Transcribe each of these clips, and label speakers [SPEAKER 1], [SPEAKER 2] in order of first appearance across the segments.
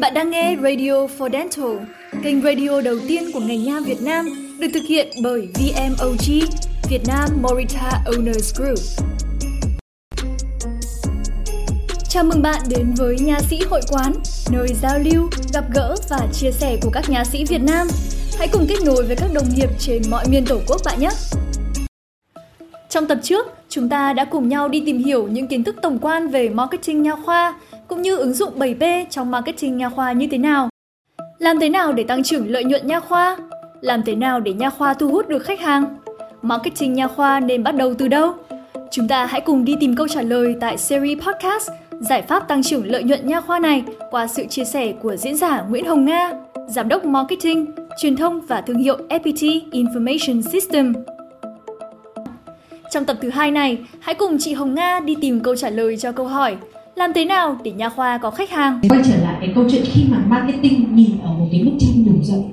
[SPEAKER 1] Bạn đang nghe Radio for Dental, kênh radio đầu tiên của ngành nha Việt Nam, được thực hiện bởi VMOG, Việt Nam Morita Owners Group. Chào mừng bạn đến với Nha sĩ Hội quán, nơi giao lưu, gặp gỡ và chia sẻ của các nha sĩ Việt Nam. Hãy cùng kết nối với các đồng nghiệp trên mọi miền Tổ quốc bạn nhé! Trong tập trước, chúng ta đã cùng nhau đi tìm hiểu những kiến thức tổng quan về marketing nha khoa, cũng như ứng dụng 7P trong marketing nha khoa như thế nào. Làm thế nào để tăng trưởng lợi nhuận nha khoa? Làm thế nào để nha khoa thu hút được khách hàng? Marketing nha khoa nên bắt đầu từ đâu? Chúng ta hãy cùng đi tìm câu trả lời tại series podcast Giải pháp tăng trưởng lợi nhuận nha khoa này qua sự chia sẻ của diễn giả Nguyễn Hồng Nga, Giám đốc Marketing, Truyền thông và Thương hiệu FPT Information System. Trong tập thứ hai này, hãy cùng chị Hồng Nga đi tìm câu trả lời cho câu hỏi làm thế nào để nha khoa có khách hàng?
[SPEAKER 2] Quay trở lại cái câu chuyện khi mà marketing nhìn ở một cái bức tranh đủ rộng.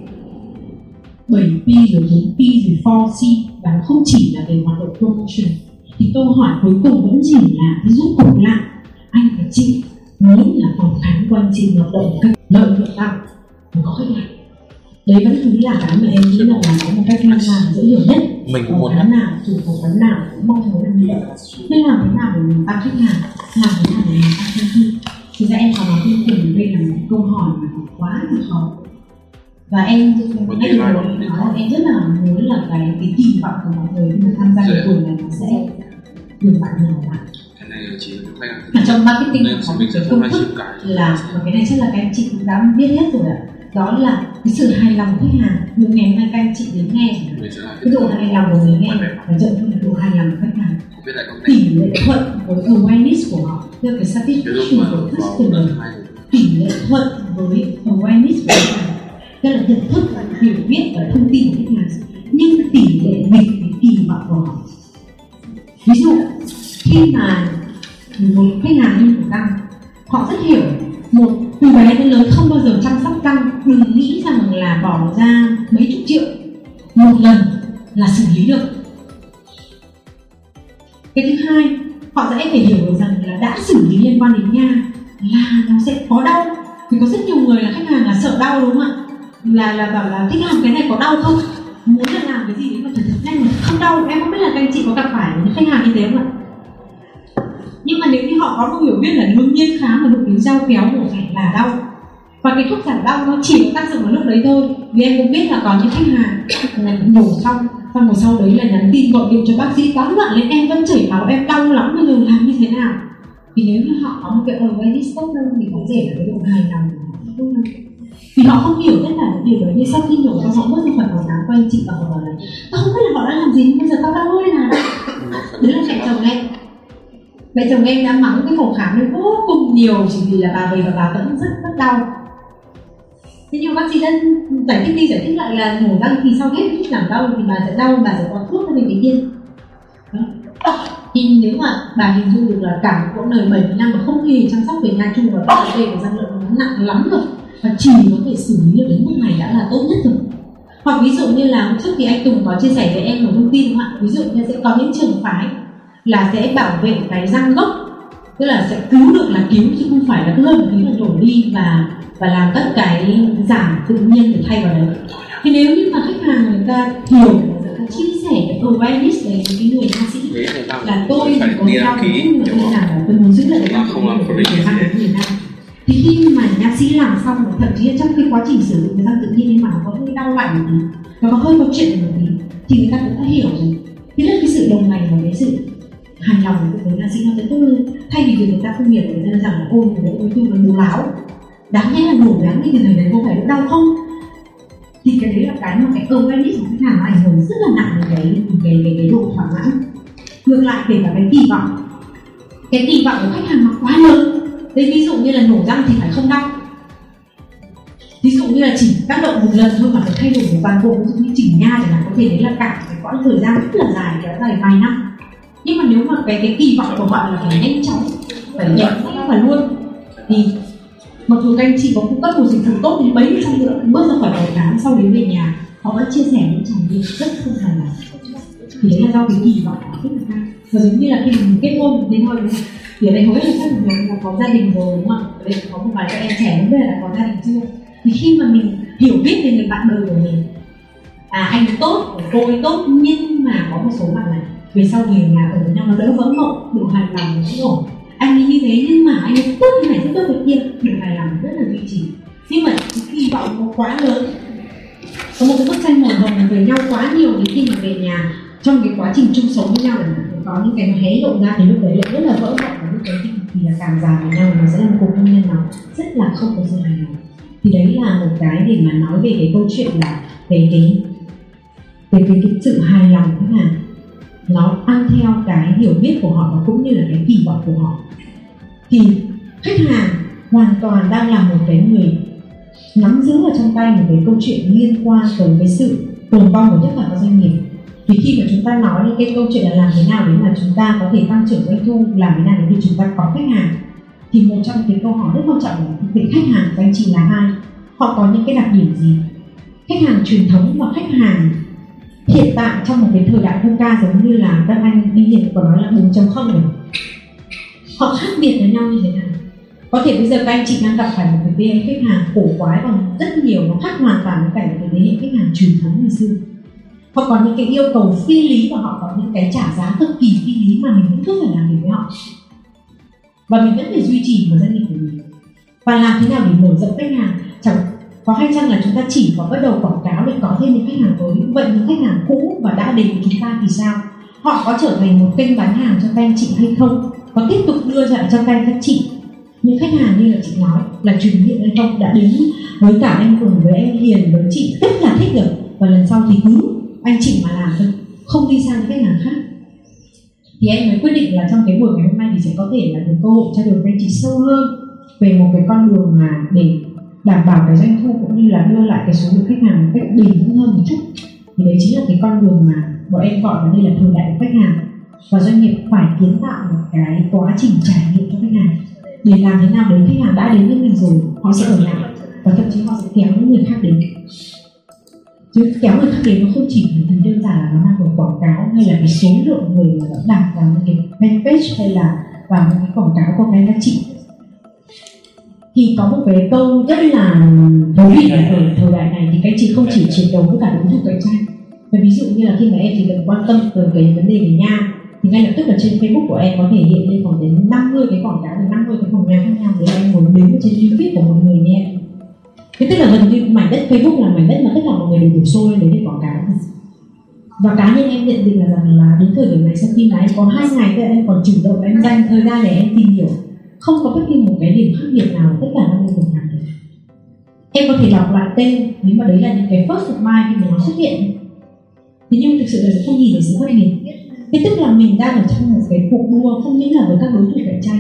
[SPEAKER 2] 7P rồi 4P rồi 4C và nó không chỉ là về hoạt động promotion. Thì câu hỏi cuối cùng vẫn chỉ là ví dụ cục lại. Anh và chị muốn là phòng khám của anh hoạt động cách lợi nhuận tăng và có khách hàng đấy vẫn cứ là cái mà em nghĩ là có một cách làm làm dễ hiểu nhất.
[SPEAKER 3] Mình cũng muốn
[SPEAKER 2] quán nào chủ của quán nào cũng mong muốn làm như vậy. Nên làm thế nào để mình tăng khách hàng làm thế nào để mình tăng doanh thu thực ra em có nói với cùng đây là một câu hỏi mà quá là khó. Và em anh nói là em rất là muốn là cái cái kỳ vọng của mọi người khi mà tham gia cái buổi này nó sẽ được bạn nào bạn
[SPEAKER 3] cái này chỉ
[SPEAKER 2] trong marketing
[SPEAKER 3] Nên
[SPEAKER 2] có một cái công thức là và cái này chắc là các anh chị cũng đã biết hết rồi ạ đó là cái sự hài lòng khách hàng. Nếu ngày hôm nay các anh chị đến nghe. Cái độ hài lòng của người nghe và dần hơn độ hài lòng của khách hàng. Tỷ lệ thuận với awareness của họ tức là cái satisfaction của customer. tỷ lệ thuận với awareness của khách hàng. Tức là nhận thức hiểu biết và thông tin của khách hàng. Nhưng tỷ lệ nghịch với kỳ vọng của họ. Ví dụ khi mà một khách hàng như của răng họ rất hiểu một lớn không bao giờ chăm sóc răng đừng nghĩ rằng là bỏ ra mấy chục triệu. Một lần là xử lý được. Cái thứ hai, họ sẽ phải hiểu được rằng là đã xử lý liên quan đến nha là nó sẽ có đau. Thì có rất nhiều người là khách hàng là sợ đau đúng không ạ? Là là bảo là thích làm cái này có đau không? Muốn là làm cái gì đấy mà thực thực nhanh mà không đau. Em không biết là các anh chị có gặp phải những khách hàng như thế không ạ? Nhưng mà nếu như họ có một hiểu biết là đương nhiên khám và đụng đến dao kéo cũng phải là đau và cái thuốc giảm đau nó chỉ có tác dụng vào lúc đấy thôi. Vì em cũng biết là có những khách hàng nhổ xong xong rồi sau đấy là nhắn tin gọi điện cho bác sĩ. Quá loạn lên em vẫn chảy máu, em đau lắm bây giờ làm như thế nào? Thì nếu như họ có một cái awareness tốt hơn thì có thể là cái độ hài lòng tốt hơn. Vì họ không hiểu tất cả những điều đấy, nhưng sau khi nhổ xong họ bước ra khỏi phòng khám quay chị và họ bảo là, tao không biết là họ đã làm gì bây giờ tao đau hơi nào đấy là mẹ chồng em. Mẹ chồng em đã mắng cái phòng khám này vô cùng nhiều, chỉ vì là bà về và bà vẫn rất rất đau thế nhưng bác sĩ đã giải thích đi, giải thích lại là mổ răng thì sau hết thuốc giảm đau thì bà sẽ đau, bà sẽ có thuốc cho mình cái tiên ờ, thì nếu mà bà hình dung được là cả một quãng đời 70 năm mà không hề chăm sóc về nha chung và các vấn đề của răng lợn nó nặng lắm rồi, và chỉ có thể xử lý được đến mức này đã là tốt nhất rồi. Hoặc ví dụ như là trước thì anh Tùng có chia sẻ với em một thông tin đúng không ạ? Ví dụ như sẽ có những trường phái là sẽ bảo vệ cái răng gốc tức là sẽ cứu được là cứu chứ không phải là cứ hơn tí là đổ đi và và làm tất cái giảm tự nhiên để thay vào đấy. Thì nếu như mà khách hàng người ta hiểu người ta chia sẻ cái awareness đấy với cái người ca sĩ
[SPEAKER 3] thì
[SPEAKER 2] là tôi
[SPEAKER 3] phải
[SPEAKER 2] có
[SPEAKER 3] đăng ký
[SPEAKER 2] nhưng là tôi muốn giữ lại cái
[SPEAKER 3] không làm free
[SPEAKER 2] người người ta thì khi mà nhạc sĩ làm xong thậm chí trong cái quá trình sử dụng cái răng tự nhiên nhưng mà có hơi đau lạnh một tí nó có hơi có chuyện một tí thì người ta cũng đã hiểu rồi. Thế là cái sự đồng hành và cái sự hài lòng với người ta sinh nó sẽ tốt hơn. Thay vì việc người ta không hiểu người ta rằng là ôi người ôi tôi là bố láo đáng nhẽ là nổ đáng đi thì thời đấy có phải đau không? Thì cái đấy là cái mà cái awareness của khách hàng ảnh hưởng rất là nặng đến cái cái cái, cái độ thỏa mãn. Ngược lại kể cả cái kỳ vọng. Cái kỳ vọng của khách hàng nó quá lớn. Đây ví dụ như là nổ răng thì phải không đau? Ví dụ như là chỉ tác động một lần thôi mà phải thay đổi một toàn bộ ví dụ như chỉnh nha chẳng hạn có thể đấy là cả cái quãng thời gian rất là dài kéo dài vài năm nhưng mà nếu mà cái cái kỳ vọng của bạn là phải nhanh chóng, phải nhẹ nhàng và luôn, thì mặc dù các anh chị có cung cấp một dịch vụ tốt đến mấy trăm nữa bước ra khỏi phòng khám sau đến về nhà. Họ vẫn chia sẻ những trải nghiệm rất không hài lòng. Thì đấy là do cái kỳ vọng của rất là cao và giống như là khi mình kết hôn đến thôi đúng không? Thì ở đây hầu hết các bạn là có gia đình rồi, đúng không? Ạ ở đây có một vài các em trẻ vấn đề là có gia đình chưa? Thì khi mà mình hiểu biết về người bạn đời của mình à anh tốt, cô ấy tốt, nhưng mà có một số bạn này về sau về nhà ở với nhau nó đỡ vỡ mộng đủ hài lòng cũng ổn. Anh ấy như thế nhưng mà anh ấy tốt như này rất tốt cái kia đủ hài lòng rất là duy trì. Nhưng mà kỳ vọng nó quá lớn. Có một cái bức tranh màu hồng về nhau quá nhiều đến khi mà về nhà trong cái quá trình chung sống với nhau là có những cái hé lộ ra thì lúc đấy lại rất là vỡ mộng và lúc đấy thì, thì là càng già với nhau nó sẽ là một cuộc hôn nhân nào rất là không có sự hài lòng. Thì đấy là một cái để mà nói về cái câu chuyện là về cái về cái, cái sự hài lòng thế nào nó ăn theo cái hiểu biết của họ và cũng như là cái kỳ vọng của họ. Thì khách hàng hoàn toàn đang là một cái người nắm giữ ở trong tay một cái câu chuyện liên quan tới cái sự tồn vong của tất cả các doanh nghiệp. Thì khi mà chúng ta nói đến cái câu chuyện là làm thế nào để mà chúng ta có thể tăng trưởng doanh thu, làm thế nào để chúng ta có khách hàng, thì một trong cái câu hỏi rất quan trọng là vị khách hàng của anh chị là ai? Họ có những cái đặc điểm gì? Khách hàng truyền thống và khách hàng hiện tại trong một cái thời đại VUCA giống như là các anh đi hiện của nó là 4.0 rồi họ khác biệt với nhau như thế nào? Có thể bây giờ các anh chị đang gặp phải một cái bên khách hàng cổ quái và rất nhiều nó khác hoàn toàn với cả cái thế hệ khách hàng truyền thống ngày xưa. Họ có những cái yêu cầu phi lý và họ có những cái trả giá cực kỳ phi lý mà mình vẫn cứ phải làm việc với họ. Và mình vẫn phải duy trì một doanh nghiệp của mình. Và làm thế nào để mở rộng khách hàng? Chẳng có hay chăng là chúng ta chỉ có bắt đầu quảng cáo để có thêm những khách hàng mới? Vậy những khách hàng cũ và đã đến với chúng ta thì sao? Họ có trở thành một kênh bán hàng cho các anh chị hay không? Có tiếp tục đưa ra cho các anh các chị? Những khách hàng như là chị nói là truyền miệng hay không đã đến với cả anh cùng với anh hiền với chị rất là thích rồi. Và lần sau thì cứ anh chị mà làm thôi, không đi sang những khách hàng khác. Thì em mới quyết định là trong cái buổi ngày hôm nay thì sẽ có thể là được cơ hội trao đổi với anh chị sâu hơn về một cái con đường mà để đảm bảo cái doanh thu cũng như là đưa lại cái số lượng khách hàng một cách bền vững hơn một chút. Thì đấy chính là cái con đường mà bọn em gọi là đây là thời đại của khách hàng. Và doanh nghiệp phải kiến tạo một cái quá trình trải nghiệm cho khách hàng. Để làm thế nào đến khách hàng đã đến với mình rồi, họ sẽ ở lại. Và thậm chí họ sẽ kéo những người khác đến. Chứ kéo người khác đến nó không chỉ là đơn giản là nó mang một quảng cáo hay là cái số lượng người mà đặt vào những cái fanpage hay là vào những cái quảng cáo của cái giá trị thì có một cái câu rất là thú vị là ở thời đại này thì các chị không chỉ chiến đấu với cả đối thủ cạnh tranh. Và ví dụ như là khi mà em chỉ cần quan tâm tới cái vấn đề về nha thì ngay lập tức là trên Facebook của em có thể hiện lên khoảng đến 50 cái quảng cáo đến 50 cái phòng nha khác nhau để em muốn đến trên feed của một người nghe thế tức là gần như mảnh đất Facebook là mảnh đất mà tất cả mọi người đều đổ xô lên để quảng cáo. Và cá nhân em nhận định là rằng là đến thời điểm này sau khi mà em có hai ngày thì em còn chủ động em dành thời gian để em tìm hiểu không có bất kỳ một cái điểm khác biệt nào tất cả năm mươi một ngàn em có thể đọc lại tên, nếu mà đấy là những cái first of mind khi mà nó xuất hiện. Thế nhưng thực sự là không nhìn thấy sự khác biệt. Thế tức là mình đang ở trong một cái cuộc đua, không những là với các đối thủ cạnh tranh,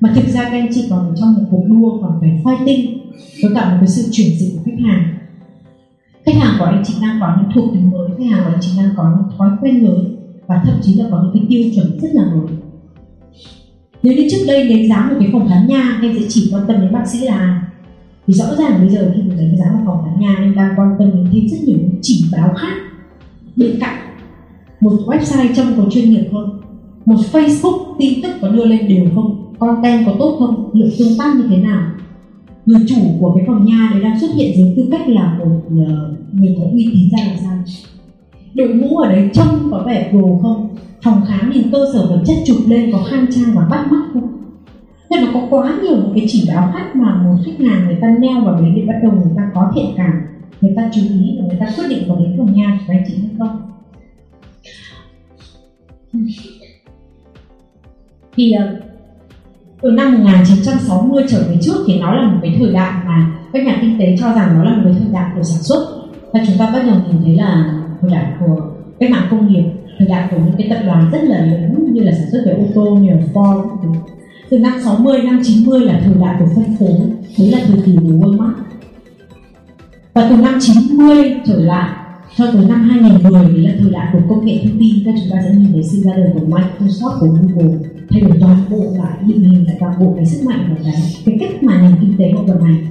[SPEAKER 2] mà thực ra các anh chị còn ở trong một cuộc đua, còn phải fighting với cả một cái sự chuyển dịch của khách hàng. Khách hàng của anh chị đang có những thuộc tính mới, khách hàng của anh chị đang có những thói quen mới, và thậm chí là có những cái tiêu chuẩn rất là mới nếu như trước đây đánh giá một cái phòng khám nha em sẽ chỉ quan tâm đến bác sĩ là thì rõ ràng bây giờ khi mình đánh giá một phòng khám nha em đang quan tâm đến thêm rất nhiều những chỉ báo khác. Bên cạnh, một website trông có chuyên nghiệp hơn, một facebook tin tức có đưa lên đều không, content có tốt không, lượng tương tác như thế nào. Người chủ của cái phòng nha đấy đang xuất hiện dưới tư cách là một ờ, người có uy tín ra làm sao? Đội ngũ ở đấy trông có vẻ pro không? Phòng khám nhìn cơ sở vật chất chụp lên có khang trang và bắt mắt không? Nên nó có quá nhiều những cái chỉ báo khác mà một khách hàng người ta neo vào đấy để bắt đầu người ta có thiện cảm. Người ta chú ý và người ta quyết định có đến phòng nha của anh chị hay không? Thì ờ, từ năm 1960 trở về trước thì nó là một cái thời đại mà các nhà kinh tế cho rằng nó là một cái thời đại của sản xuất. Và chúng ta bắt đầu nhìn thấy là thời đại của cách mạng công nghiệp thời đại của những cái tập đoàn rất là lớn như là sản xuất về ô tô, như là Ford. Từ năm 60 năm 90 là thời đại của phân phối. Đấy là thời kỳ của Walmart. Và từ năm 90 trở lại, cho tới năm 2010 đấy là thời đại của công nghệ thông tin. Các chúng ta sẽ nhìn thấy sự ra đời của Microsoft, của Google, thay đổi toàn bộ lại định hình, lại toàn bộ cái sức mạnh và cái cái cách mà nền kinh tế họ vận hành.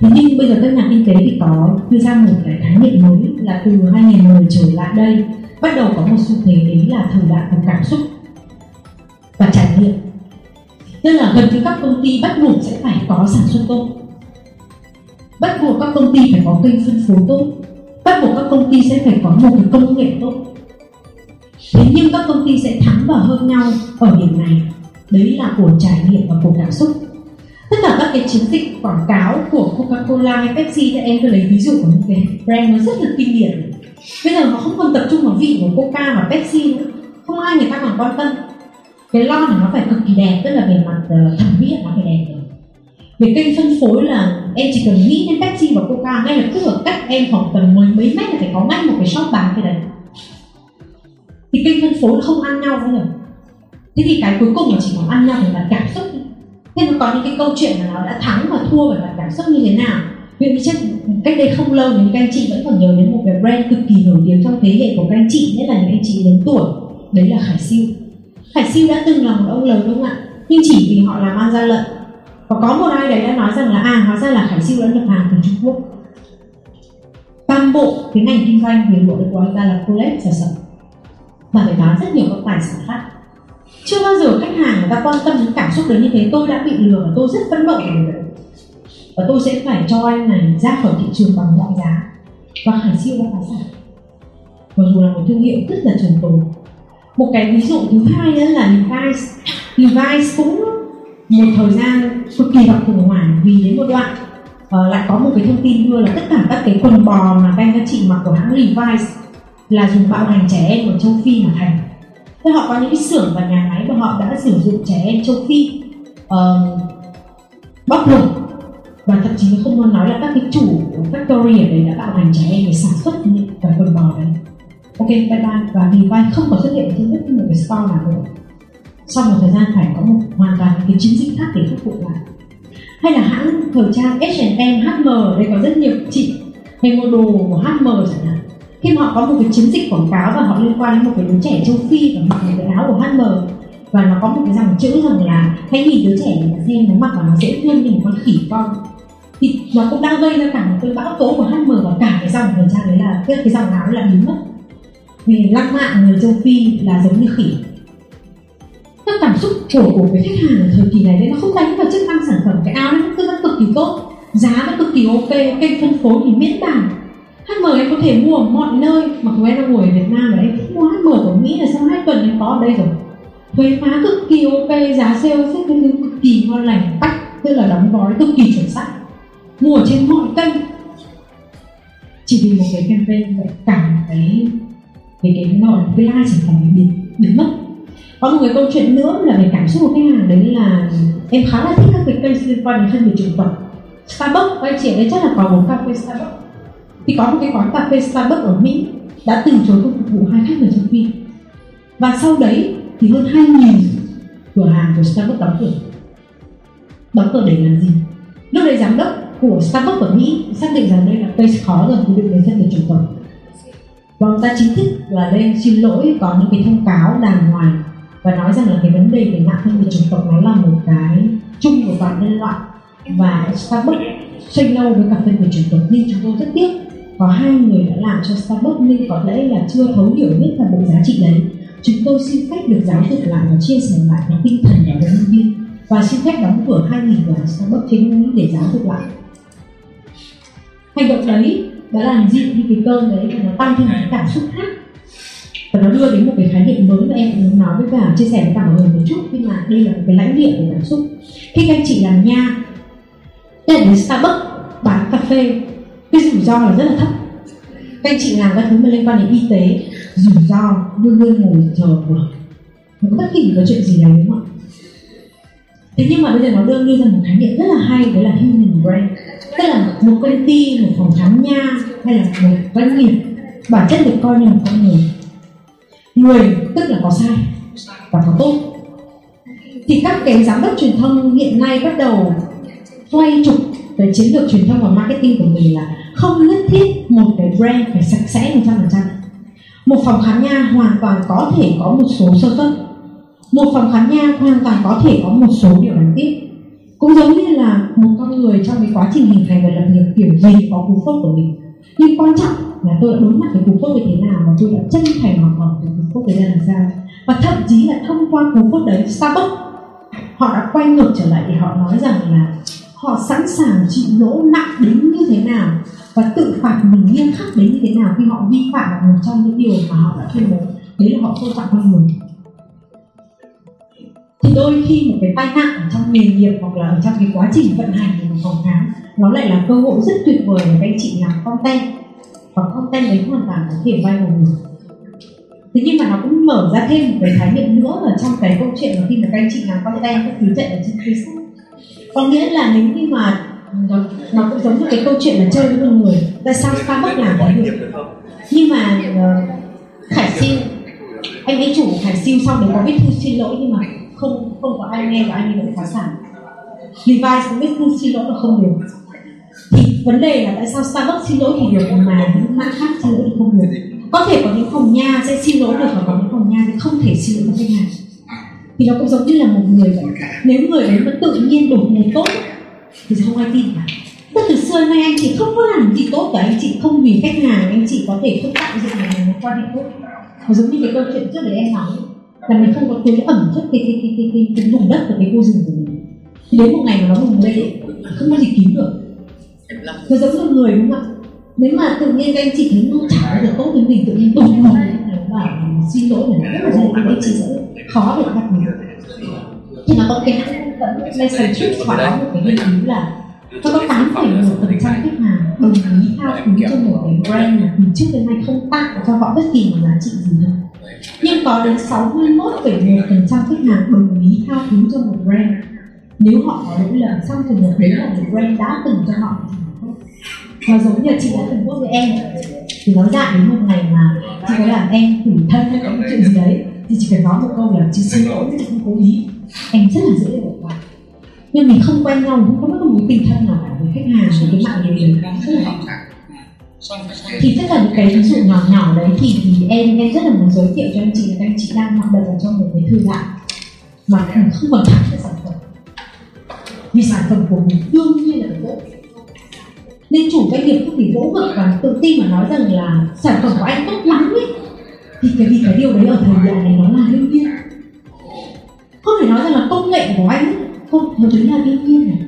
[SPEAKER 2] Thế nhưng bây giờ các nhà kinh tế thì có đưa ra một cái khái niệm mới là từ 2010 trở lại đây bắt đầu có một xu thế đấy là thời đại của cảm xúc và trải nghiệm. Tức là gần như các công ty bắt buộc sẽ phải có sản xuất tốt. Bắt buộc các công ty phải có kênh phân phối tốt. Bắt buộc các công ty sẽ phải có một cái công nghệ tốt. Thế nhưng các công ty sẽ thắng và hơn nhau ở điểm này. Đấy là của trải nghiệm và của cảm xúc. Tất cả các cái chiến dịch quảng cáo của Coca-Cola hay Pepsi, thì em cứ lấy ví dụ của những cái brand nó rất là kinh điển bây giờ nó không còn tập trung vào vị của Coca và Pepsi nữa không ai người ta còn quan tâm. Cái lon này nó phải cực kỳ đẹp tức là về mặt uh, thẩm mỹ nó phải đẹp rồi. Về kênh phân phối là em chỉ cần nghĩ đến Pepsi và Coca ngay lập tức ở cách em khoảng tầm mười mấy mét là phải có ngay một cái shop bán cái đấy. Thì kênh phân phối không ăn nhau nữa thế thì cái cuối cùng là chỉ còn ăn nhau về mặt cảm xúc thế nó có những cái câu chuyện là nó đã thắng và thua về mặt cảm xúc như thế nào? Ví chắc cách đây không lâu thì các anh chị vẫn còn nhớ đến một cái brand cực kỳ nổi tiếng trong thế hệ của các anh chị, nhất là những anh chị lớn tuổi. Đấy là khải siêu. Khải siêu đã từng là một ông lớn đúng không ạ? Nhưng chỉ vì họ làm ăn gian lận. Và có một ai đấy đã nói rằng là à hóa ra là khải siêu đã nhập hàng từ trung quốc. Toàn bộ cái ngành kinh doanh về bộ của anh ta là collect sản phẩm và phải bán rất nhiều các tài sản khác. Chưa bao giờ khách hàng người ta quan tâm đến cảm xúc đến như thế. Tôi đã bị lừa và tôi rất phẫn nộ về điều đấy và tôi sẽ phải cho anh này ra khỏi thị trường bằng mọi giá. Và khải siêu các phá sản. Mặc dù là một thương hiệu rất là trường tồn. Một cái ví dụ thứ hai nữa là Levi's. Levi's cũng một thời gian cực kỳ gặp khủng hoảng vì đến một đoạn uh, lại có một cái thông tin đưa là tất cả các cái quần bò mà các anh các chị mặc của hãng Levi's là dùng bạo hành trẻ em ở châu Phi mà thành. Thế họ có những cái xưởng và nhà máy mà họ đã sử dụng trẻ em châu Phi uh, bóc lột và thậm chí không muốn nói là các cái chủ factory ở đấy đã bạo hành trẻ em để sản xuất những cái quần bò đấy. Ok bye bye. Và vì vai không có xuất hiện trên bất cứ một cái store nào nữa. Sau một thời gian phải có một hoàn toàn cái chiến dịch khác để phục vụ lại. Hay là hãng thời trang H&M, HM đây có rất nhiều chị hay mua đồ của HM chẳng hạn. Khi mà họ có một cái chiến dịch quảng cáo và họ liên quan đến một cái đứa trẻ châu Phi và mặc một cái áo của HM và nó có một cái dòng chữ rằng là hãy nhìn đứa trẻ này mà xem nó mặc và nó dễ thương như một con khỉ con thì nó cũng đang gây ra cả một cái bão tố của HM và cả cái dòng thời trang đấy là cái, cái dòng áo là biến mất. Vì lăng mạ người châu Phi là giống như khỉ. Các cảm xúc của của cái khách hàng ở thời kỳ này đấy nó không đánh vào chức năng sản phẩm cái áo nó cũng cực kỳ tốt. Giá nó cực kỳ ok kênh phân phối thì miễn bàn. HM em có thể mua ở mọi nơi mặc dù em đang ngồi ở Việt Nam và em thích mua HM của Mỹ là sau hai tuần em có ở đây rồi. Thuế má cực kỳ ok giá sale rất cực kỳ ngon lành bách tức là đóng gói cực kỳ chuẩn xác mua trên mọi kênh chỉ vì một cái campaign vậy cả một cái cái cái gọi cái lai sản phẩm bị biến mất. Có một cái câu chuyện nữa là về cảm xúc của khách hàng, đấy là em khá là thích các cái kênh liên quan đến thân về trường tộc Starbucks quay chị đấy chắc là có một cà phê Starbucks. Thì có một cái quán cà phê Starbucks ở Mỹ đã từ chối không phục vụ hai khách người trong phim và sau đấy thì hơn 2.000 cửa hàng của Starbucks đóng cửa. Đóng cửa để làm gì? Lúc đấy giám đốc của Starbucks ở Mỹ xác định rằng đây là case khó rồi quy định về dân biệt chủng tộc và ông ta chính thức là lên xin lỗi, có những cái thông cáo đàng hoàng và nói rằng là cái vấn đề về nạn phân biệt chủng tộc nó là một cái chung của toàn nhân loại. Và Starbucks xoay lâu với cả phân biệt chủng tộc nhưng chúng tôi rất tiếc. Có hai người đã làm cho Starbucks nhưng có lẽ là chưa thấu hiểu hết toàn bộ giá trị đấy. Chúng tôi xin phép được giáo dục lại và chia sẻ lại cái tinh thần của nhân viên. Và xin phép đóng cửa 2.000 cửa Starbucks trên Mỹ để giáo dục lại hành động đấy đã làm dịu đi cái cơn đấy và nó tăng thêm cái cảm xúc khác. Và nó đưa đến một cái khái niệm mới mà em cũng muốn nói với cả chia sẻ với cả mọi người một chút, nhưng mà đây là một cái lãnh địa của cảm xúc. Khi các anh chị làm nha đến đến Starbucks, bán cà phê. Cái rủi ro là rất là thấp. Các anh chị làm các thứ mà liên quan đến y tế, rủi ro, luôn luôn ngồi chờ vừa bất kỳ có chuyện gì đấy, đúng không ạ? Thế nhưng mà bây giờ nó đưa đưa ra một khái niệm rất là hay đấy là human brain tức là một công ty một phòng khám nha, hay là một doanh nghiệp bản chất được coi như một con người. Người tức là có sai và có tốt. Thì các cái giám đốc truyền thông hiện nay bắt đầu xoay trục về chiến lược truyền thông và marketing của mình là không nhất thiết một cái brand phải sạch sẽ một trăm phần trăm. Một phòng khám nha hoàn toàn có thể có một số sơ xuất một phòng khám nha hoàn toàn có thể có một số điều đáng tiếc cũng giống như là một con người trong cái quá trình hình thành và lập nghiệp kiểu gì có cú phốt của mình. Nhưng quan trọng là tôi đã đối mặt với cú phốt như thế nào và tôi đã chân thành học hỏi từ cú phốt đấy ra làm sao. Và thậm chí là thông qua cú phốt đấy, Starbucks, họ đã quay ngược trở lại để họ nói rằng là họ sẵn sàng chịu lỗ nặng đến như thế nào và tự phạt mình nghiêm khắc đến như thế nào khi họ vi phạm một trong những điều mà họ đã tuyên bố. Đấy là họ tôn trọng con người thì đôi khi một cái tai nạn ở trong nghề nghiệp hoặc là ở trong cái quá trình vận hành của một phòng khám nó lại là cơ hội rất tuyệt vời để các anh chị làm content và content đấy hoàn toàn có thể vay vào người thế nhưng mà nó cũng mở ra thêm một cái khái niệm nữa ở trong cái câu chuyện mà khi mà các anh chị làm content các thứ chạy ở trên facebook. Có nghĩa là nếu như mà nó, nó cũng giống như cái câu chuyện là chơi với một người tại sao Starbucks làm cái được nhưng mà uh, Khải siêu anh ấy chủ Khải siêu xong đấy có viết thư xin lỗi nhưng mà không không có ai nghe và anh ấy được phá sản. Levi's cũng biết không xin lỗi là không được. Thì vấn đề là tại sao Starbucks xin lỗi thì được, mà những mã khác xin lỗi thì không được? Có thể có những phòng nha sẽ xin lỗi được và có những phòng nha thì không thể xin lỗi được khách hàng. Thì nó cũng giống như là một người vậy nếu người đấy vẫn tự nhiên đột ngột tốt thì không ai tin cả. Tức từ xưa nay anh chị không có làm gì tốt cả, anh chị không vì khách hàng, anh chị có thể không tạo dựng một mối quan hệ tốt. Giống như cái câu chuyện trước đấy em nói là mình không có tưới ẩm chất cái cái cái cái cái, cái vùng đất của cái khu rừng của mình. Thì đến một ngày mà nó bùng lên không có gì cứu được. Nó giống như người đúng không ạ? Nếu mà tự nhiên các anh chị thấy nó chả bao giờ tốt với mình tự nhiên đột ngột bảo xin lỗi là rất là dễ thì anh chị sẽ khó để gặp mình. Thì nó có cái lesson trước và có một cái nghiên cứu là nó có 8,1 phần trăm khách hàng đồng ý thao túng cho một cái brand mà từ trước đến nay không tạo cho họ bất kỳ một giá trị gì đâu. Nhưng có đến 61,1 phần trăm khách hàng đồng ý thao túng cho một brand. Nếu họ có lỗi lầm trong trường hợp đấy là một brand đã từng cho họ và giống như chị đã từng post với em. Thì nó dại đến một ngày mà chị có làm em tủi thân hay có chuyện gì đấy thì chỉ phải nói một câu là chị xin lỗi chị không cố ý. Em rất là dễ để bỏ qua nhưng mình không quen nhau không có một tình thân nào cả với khách hàng với cái mạng lưới đấy. rất là khó thì tất cả những cái ví dụ nhỏ nhỏ đấy thì, thì em em rất là muốn giới thiệu cho anh chị là anh chị đang hoạt động ở trong một cái thời đại mà không còn thẳng cái sản phẩm. Vì sản phẩm của mình đương nhiên là tốt nên chủ doanh nghiệp không thể vỗ ngực và tự tin mà nói rằng là sản phẩm của anh tốt lắm ấy. Thì cái vì cái điều đấy ở thời đại này nó là đương nhiên. Không thể nói rằng là công nghệ của anh không nó chính là đương nhiên này.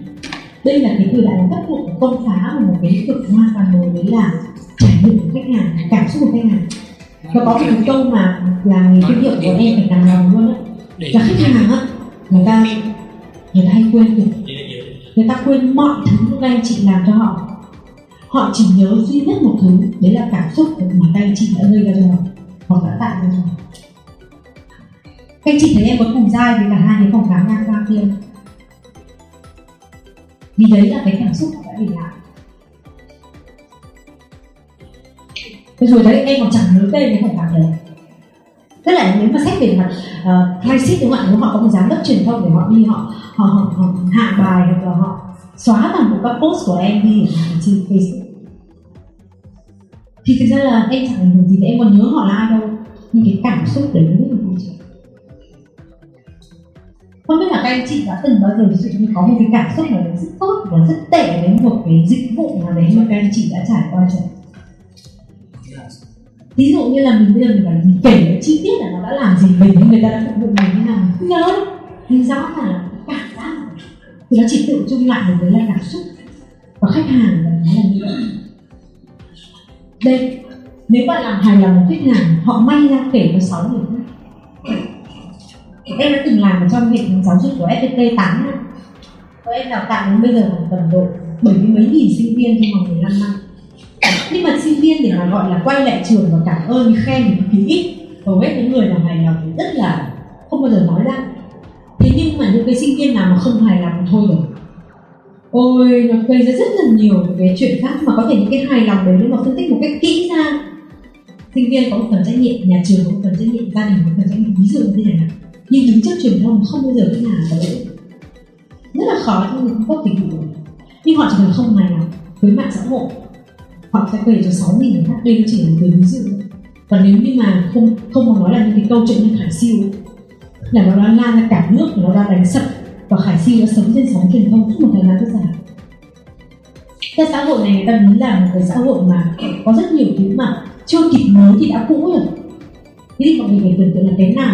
[SPEAKER 2] Đây là cái thời đại bắt buộc của công phá và một cái lĩnh vực hoàn toàn mới đấy là trải nghiệm của khách hàng cảm xúc của khách hàng. Và có một câu mà là người kinh nghiệm của em phải làm lòng luôn á. là khách hàng á người ta người ta hay quên được người ta quên mọi thứ các anh chị làm cho họ. Họ chỉ nhớ duy nhất một thứ đấy là cảm xúc mà anh chị đã gây ra cho họ hoặc đã tạo ra cho họ. Các anh chị thấy em có cùng dai với cả hai cái phòng khám ngang qua kia vì đấy là cái cảm xúc họ đã để lại. Thế rồi đấy em còn chẳng nhớ tên cái phòng khám đấy. Tức là nếu mà xét về mặt ờ, uh, crisis đúng không ạ? Nếu họ có một giám đốc truyền thông để họ đi họ họ, họ, họ hạ bài hoặc là họ xóa toàn bộ các post của em đi trên facebook. Thì thực ra là em chẳng ảnh hưởng gì em còn nhớ họ là ai đâu. Nhưng cái cảm xúc đấy rất là quan trọng không biết là các anh chị đã từng bao giờ ví dụ như có một cái cảm xúc nào đấy rất tốt và rất tệ đến một cái dịch vụ nào đấy mà các anh chị đã trải qua chưa? Ví dụ như là mình bây giờ mình phải mình kể cái chi tiết là nó đã làm gì mình người ta đã phục vụ mình như nào không nhớ nhưng rõ là cảm giác thì nó chỉ tự chung lại được với là cảm xúc. Và khách hàng là nó là như vậy. Đây, nếu bạn làm hài lòng một khách hàng, họ may ra kể với sáu người em đã từng làm ở trong hệ giáo dục của FPT 8 năm và em đào tạo đến bây giờ khoảng tầm độ bảy mươi mấy nghìn sinh viên trong vòng 15 năm. Nhưng mà sinh viên để mà gọi là quay lại trường và cảm ơn, khen thì cực ít hầu hết những người làm hài lòng thì rất là không bao giờ nói ra. Thế nhưng mà những cái sinh viên nào mà không hài lòng thì thôi rồi. Ôi, nó gây ra rất là nhiều cái chuyện khác mà có thể những cái hài lòng đấy nếu mà phân tích một cách kỹ ra. Sinh viên có một phần trách nhiệm, nhà trường có một phần trách nhiệm, gia đình có một phần trách nhiệm, ví dụ như thế này nhưng đứng trước truyền thông không bao giờ biết làm tới rất là khó cho người cung cấp dịch vụ nhưng họ chỉ cần không hài lòng với mạng xã hội, họ sẽ về cho sáu nghìn người khác. Đây chỉ là một ví dụ. Và nếu như mà không không có nói là những cái câu chuyện như khải siêu, là nó đã lan ra cả nước, nó đã đánh sập và khải siêu đã sống trên sóng truyền thông suốt một thời gian rất dài. Cái xã hội này người ta muốn làm một cái xã hội mà có rất nhiều thứ mà chưa kịp mới thì đã cũ rồi. Thế thì mọi người phải tưởng tượng là cái nào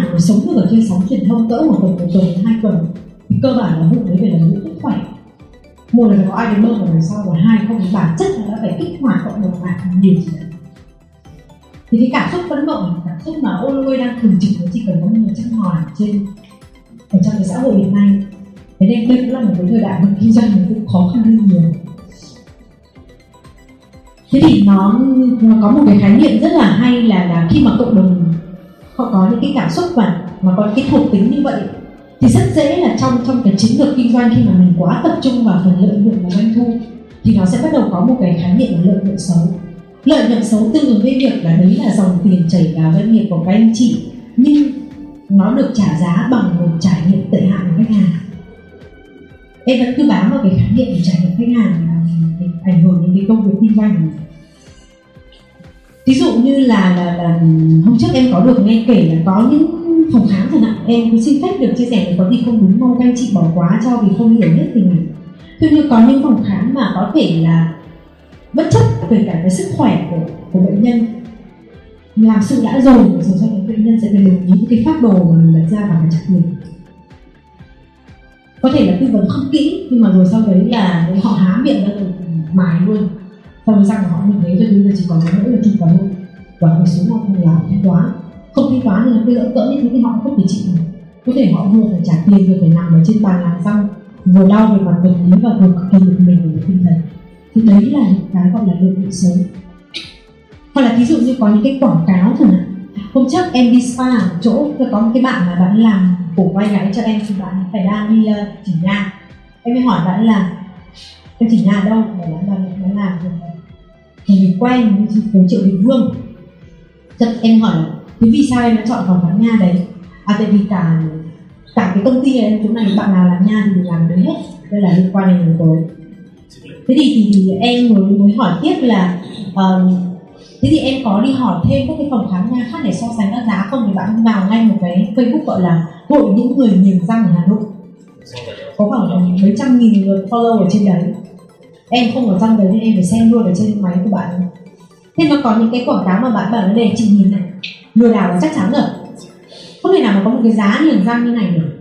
[SPEAKER 2] ở trên sóng truyền thông cỡ một tuần một tuần hai tuần thì cơ bản là vụ đấy về là những sức khỏe một là có ai đến bơm vào đằng sau và hai không bản chất là đã phải kích hoạt cộng đồng mạng nhiều gì đấy thì cái cảm xúc phấn nộ cảm xúc mà ôi đang thường trực nó chỉ cần có người chăm hỏi trên ở trong cái xã hội hiện nay. Thế nên đây cũng là một cái thời đại mà kinh doanh nó cũng khó khăn hơn nhiều. Thế thì nó, nó có một cái khái niệm rất là hay là là khi mà cộng đồng họ có những cái cảm xúc và mà có cái thuộc tính như vậy thì rất dễ là trong trong cái chiến lược kinh doanh khi mà mình quá tập trung vào phần lợi nhuận và doanh thu thì nó sẽ bắt đầu có một cái khái niệm là lợi nhuận xấu. Lợi nhuận xấu tương ứng với việc là đấy là dòng tiền chảy vào doanh nghiệp của các anh chị nhưng nó được trả giá bằng một trải nghiệm tệ hại của khách hàng. Em vẫn cứ bám vào cái khái niệm của trải nghiệm khách hàng là ảnh hưởng đến cái công việc kinh doanh. Của mình ví dụ như là, là là hôm trước em có được nghe kể là có những phòng khám chẳng hạn em cũng xin phép được chia sẻ có gì không đúng mong các anh chị bỏ quá cho vì không hiểu hết thì mình. tuy nhiên có những phòng khám mà có thể là bất chấp về cả cái sức khỏe của của bệnh nhân làm sự đã rồi rồi cho đó bệnh nhân sẽ phải đồng ý cái phát đồ mà mình đặt ra và phải chặt mình. có thể là tư vấn không kỹ, nhưng mà rồi sau đấy là họ há miệng ra rồi mài luôn. Sau đấy răng của họ như thế, cho nên giờ chỉ còn mỗi là trung vào thôi. Và một số họ không làm thanh toán không thanh toán thì là cái lỡ cỡ như thế thì họ không thể chịu được có thể họ vừa phải trả tiền vừa phải nằm ở trên bàn làm răng vừa đau về mặt vật lý và vừa cực kỳ bực mình về tinh thần. Thì đấy là những cái gọi là lợi nhuận xấu hoặc là ví dụ như có những cái quảng cáo chẳng hạn. Hôm trước em đi spa ở chỗ có một cái bạn mà bạn làm cổ quay gáy cho em thì bạn phải đang đi ờ, uh, chỉnh nha em mới hỏi bạn là em chỉnh nha đâu? Mà bạn làm bạn làm thì mình quen với phố triệu đình vương Thật em hỏi là thế vì sao em đã chọn phòng khám nha đấy? À tại vì cả cả cái công ty này chỗ này bạn nào làm nha thì làm đấy hết. Đây là liên quan đến yếu thế thì, thì, thì em mới mới hỏi tiếp là um, thế thì em có đi hỏi thêm các cái phòng khám nha khác để so sánh các giá không? Thì bạn vào ngay một cái facebook gọi là hội những người nghiền răng ở hà nội. Có khoảng mấy trăm nghìn lượt follow ở trên đấy. Em không ở răng đấy nên em phải xem luôn ở trên máy của bạn. Thế nó có những cái quảng cáo mà bạn bảo là để chị nhìn này lừa đảo là chắc chắn rồi. Không thể nào mà có một cái giá niềng răng như này được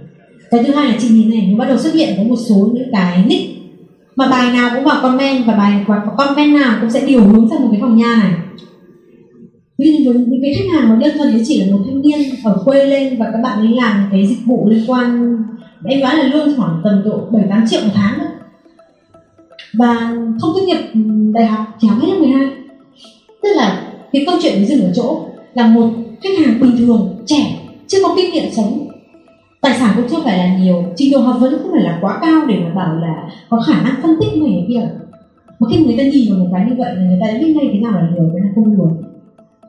[SPEAKER 2] cái thứ hai là chị nhìn này, nó bắt đầu xuất hiện có một số những cái nick mà bài nào cũng vào comment và bài và comment nào cũng sẽ điều hướng sang một cái phòng nha này. Nhưng với những cái khách hàng mà đơn thuần chỉ là một thanh niên ở quê lên và các bạn ấy làm cái dịch vụ liên quan. Em đoán là lương khoảng tầm độ bảy tám triệu một tháng thôi. Và không tốt nghiệp ừ, đại học chỉ học hết lớp 12 tức là cái câu chuyện dừng ở chỗ là một khách hàng bình thường, trẻ, chưa có kinh nghiệm sống. Tài sản cũng chưa phải là nhiều trình độ học vấn không phải là quá cao để mà bảo là có khả năng phân tích này kia. Mà khi người ta nhìn vào một cái như vậy là người ta biết ngay thế nào là lừa cái nào không lừa.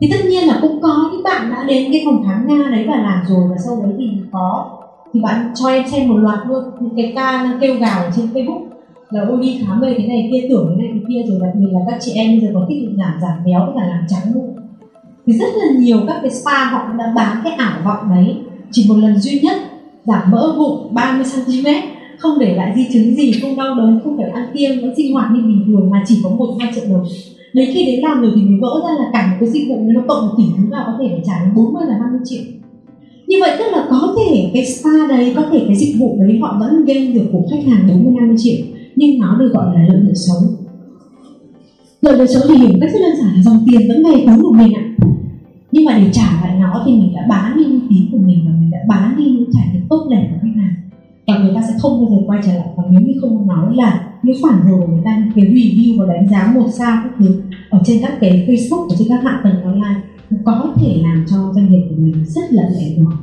[SPEAKER 2] Thì tất nhiên là cũng có những bạn đã đến cái phòng khám nga đấy và làm rồi, và sau đấy thì có, thì bạn cho em xem một loạt luôn, những cái ca kêu gào trên facebook là, ôi, đi khám về thế này, kia, tưởng thế này, thế kia, rồi đặc biệt là các chị em bây giờ có thích giảm giảm béo và làm trắng luôn thì rất là nhiều các cái spa họ đã bán cái ảo vọng đấy. Chỉ một lần duy nhất, giảm mỡ bụng 30 cm không để lại di chứng gì, không đau đớn, không phải ăn kiêng, vẫn sinh hoạt như bình thường mà chỉ có một, hai triệu đồng. Đấy, khi đến làm rồi thì mình vỡ ra là cả một cái dịch vụ nó cộng một tỷ thứ vào có thể phải trả đến 40 là 50 triệu. Như vậy tức là có thể cái spa đấy, có thể cái dịch vụ đấy họ vẫn gain được của khách hàng 40 50 triệu, nhưng nó được gọi là lợi nhuận xấu rồi nhuận số thì hiểu cách rất đơn giản là dòng tiền vẫn về túi của mình ạ. Nhưng mà để trả lại nó thì mình đã bán đi uy tín của mình và mình đã bán đi những trải nghiệm tốt đẹp của khách hàng. Và người ta sẽ không bao giờ quay trở lại. Và nếu như không nói là những phản hồi của người ta cái review và đánh giá một sao các thứ ở trên các cái facebook, ở trên các hạ tầng online có thể làm cho doanh nghiệp của mình rất là mệt mỏi.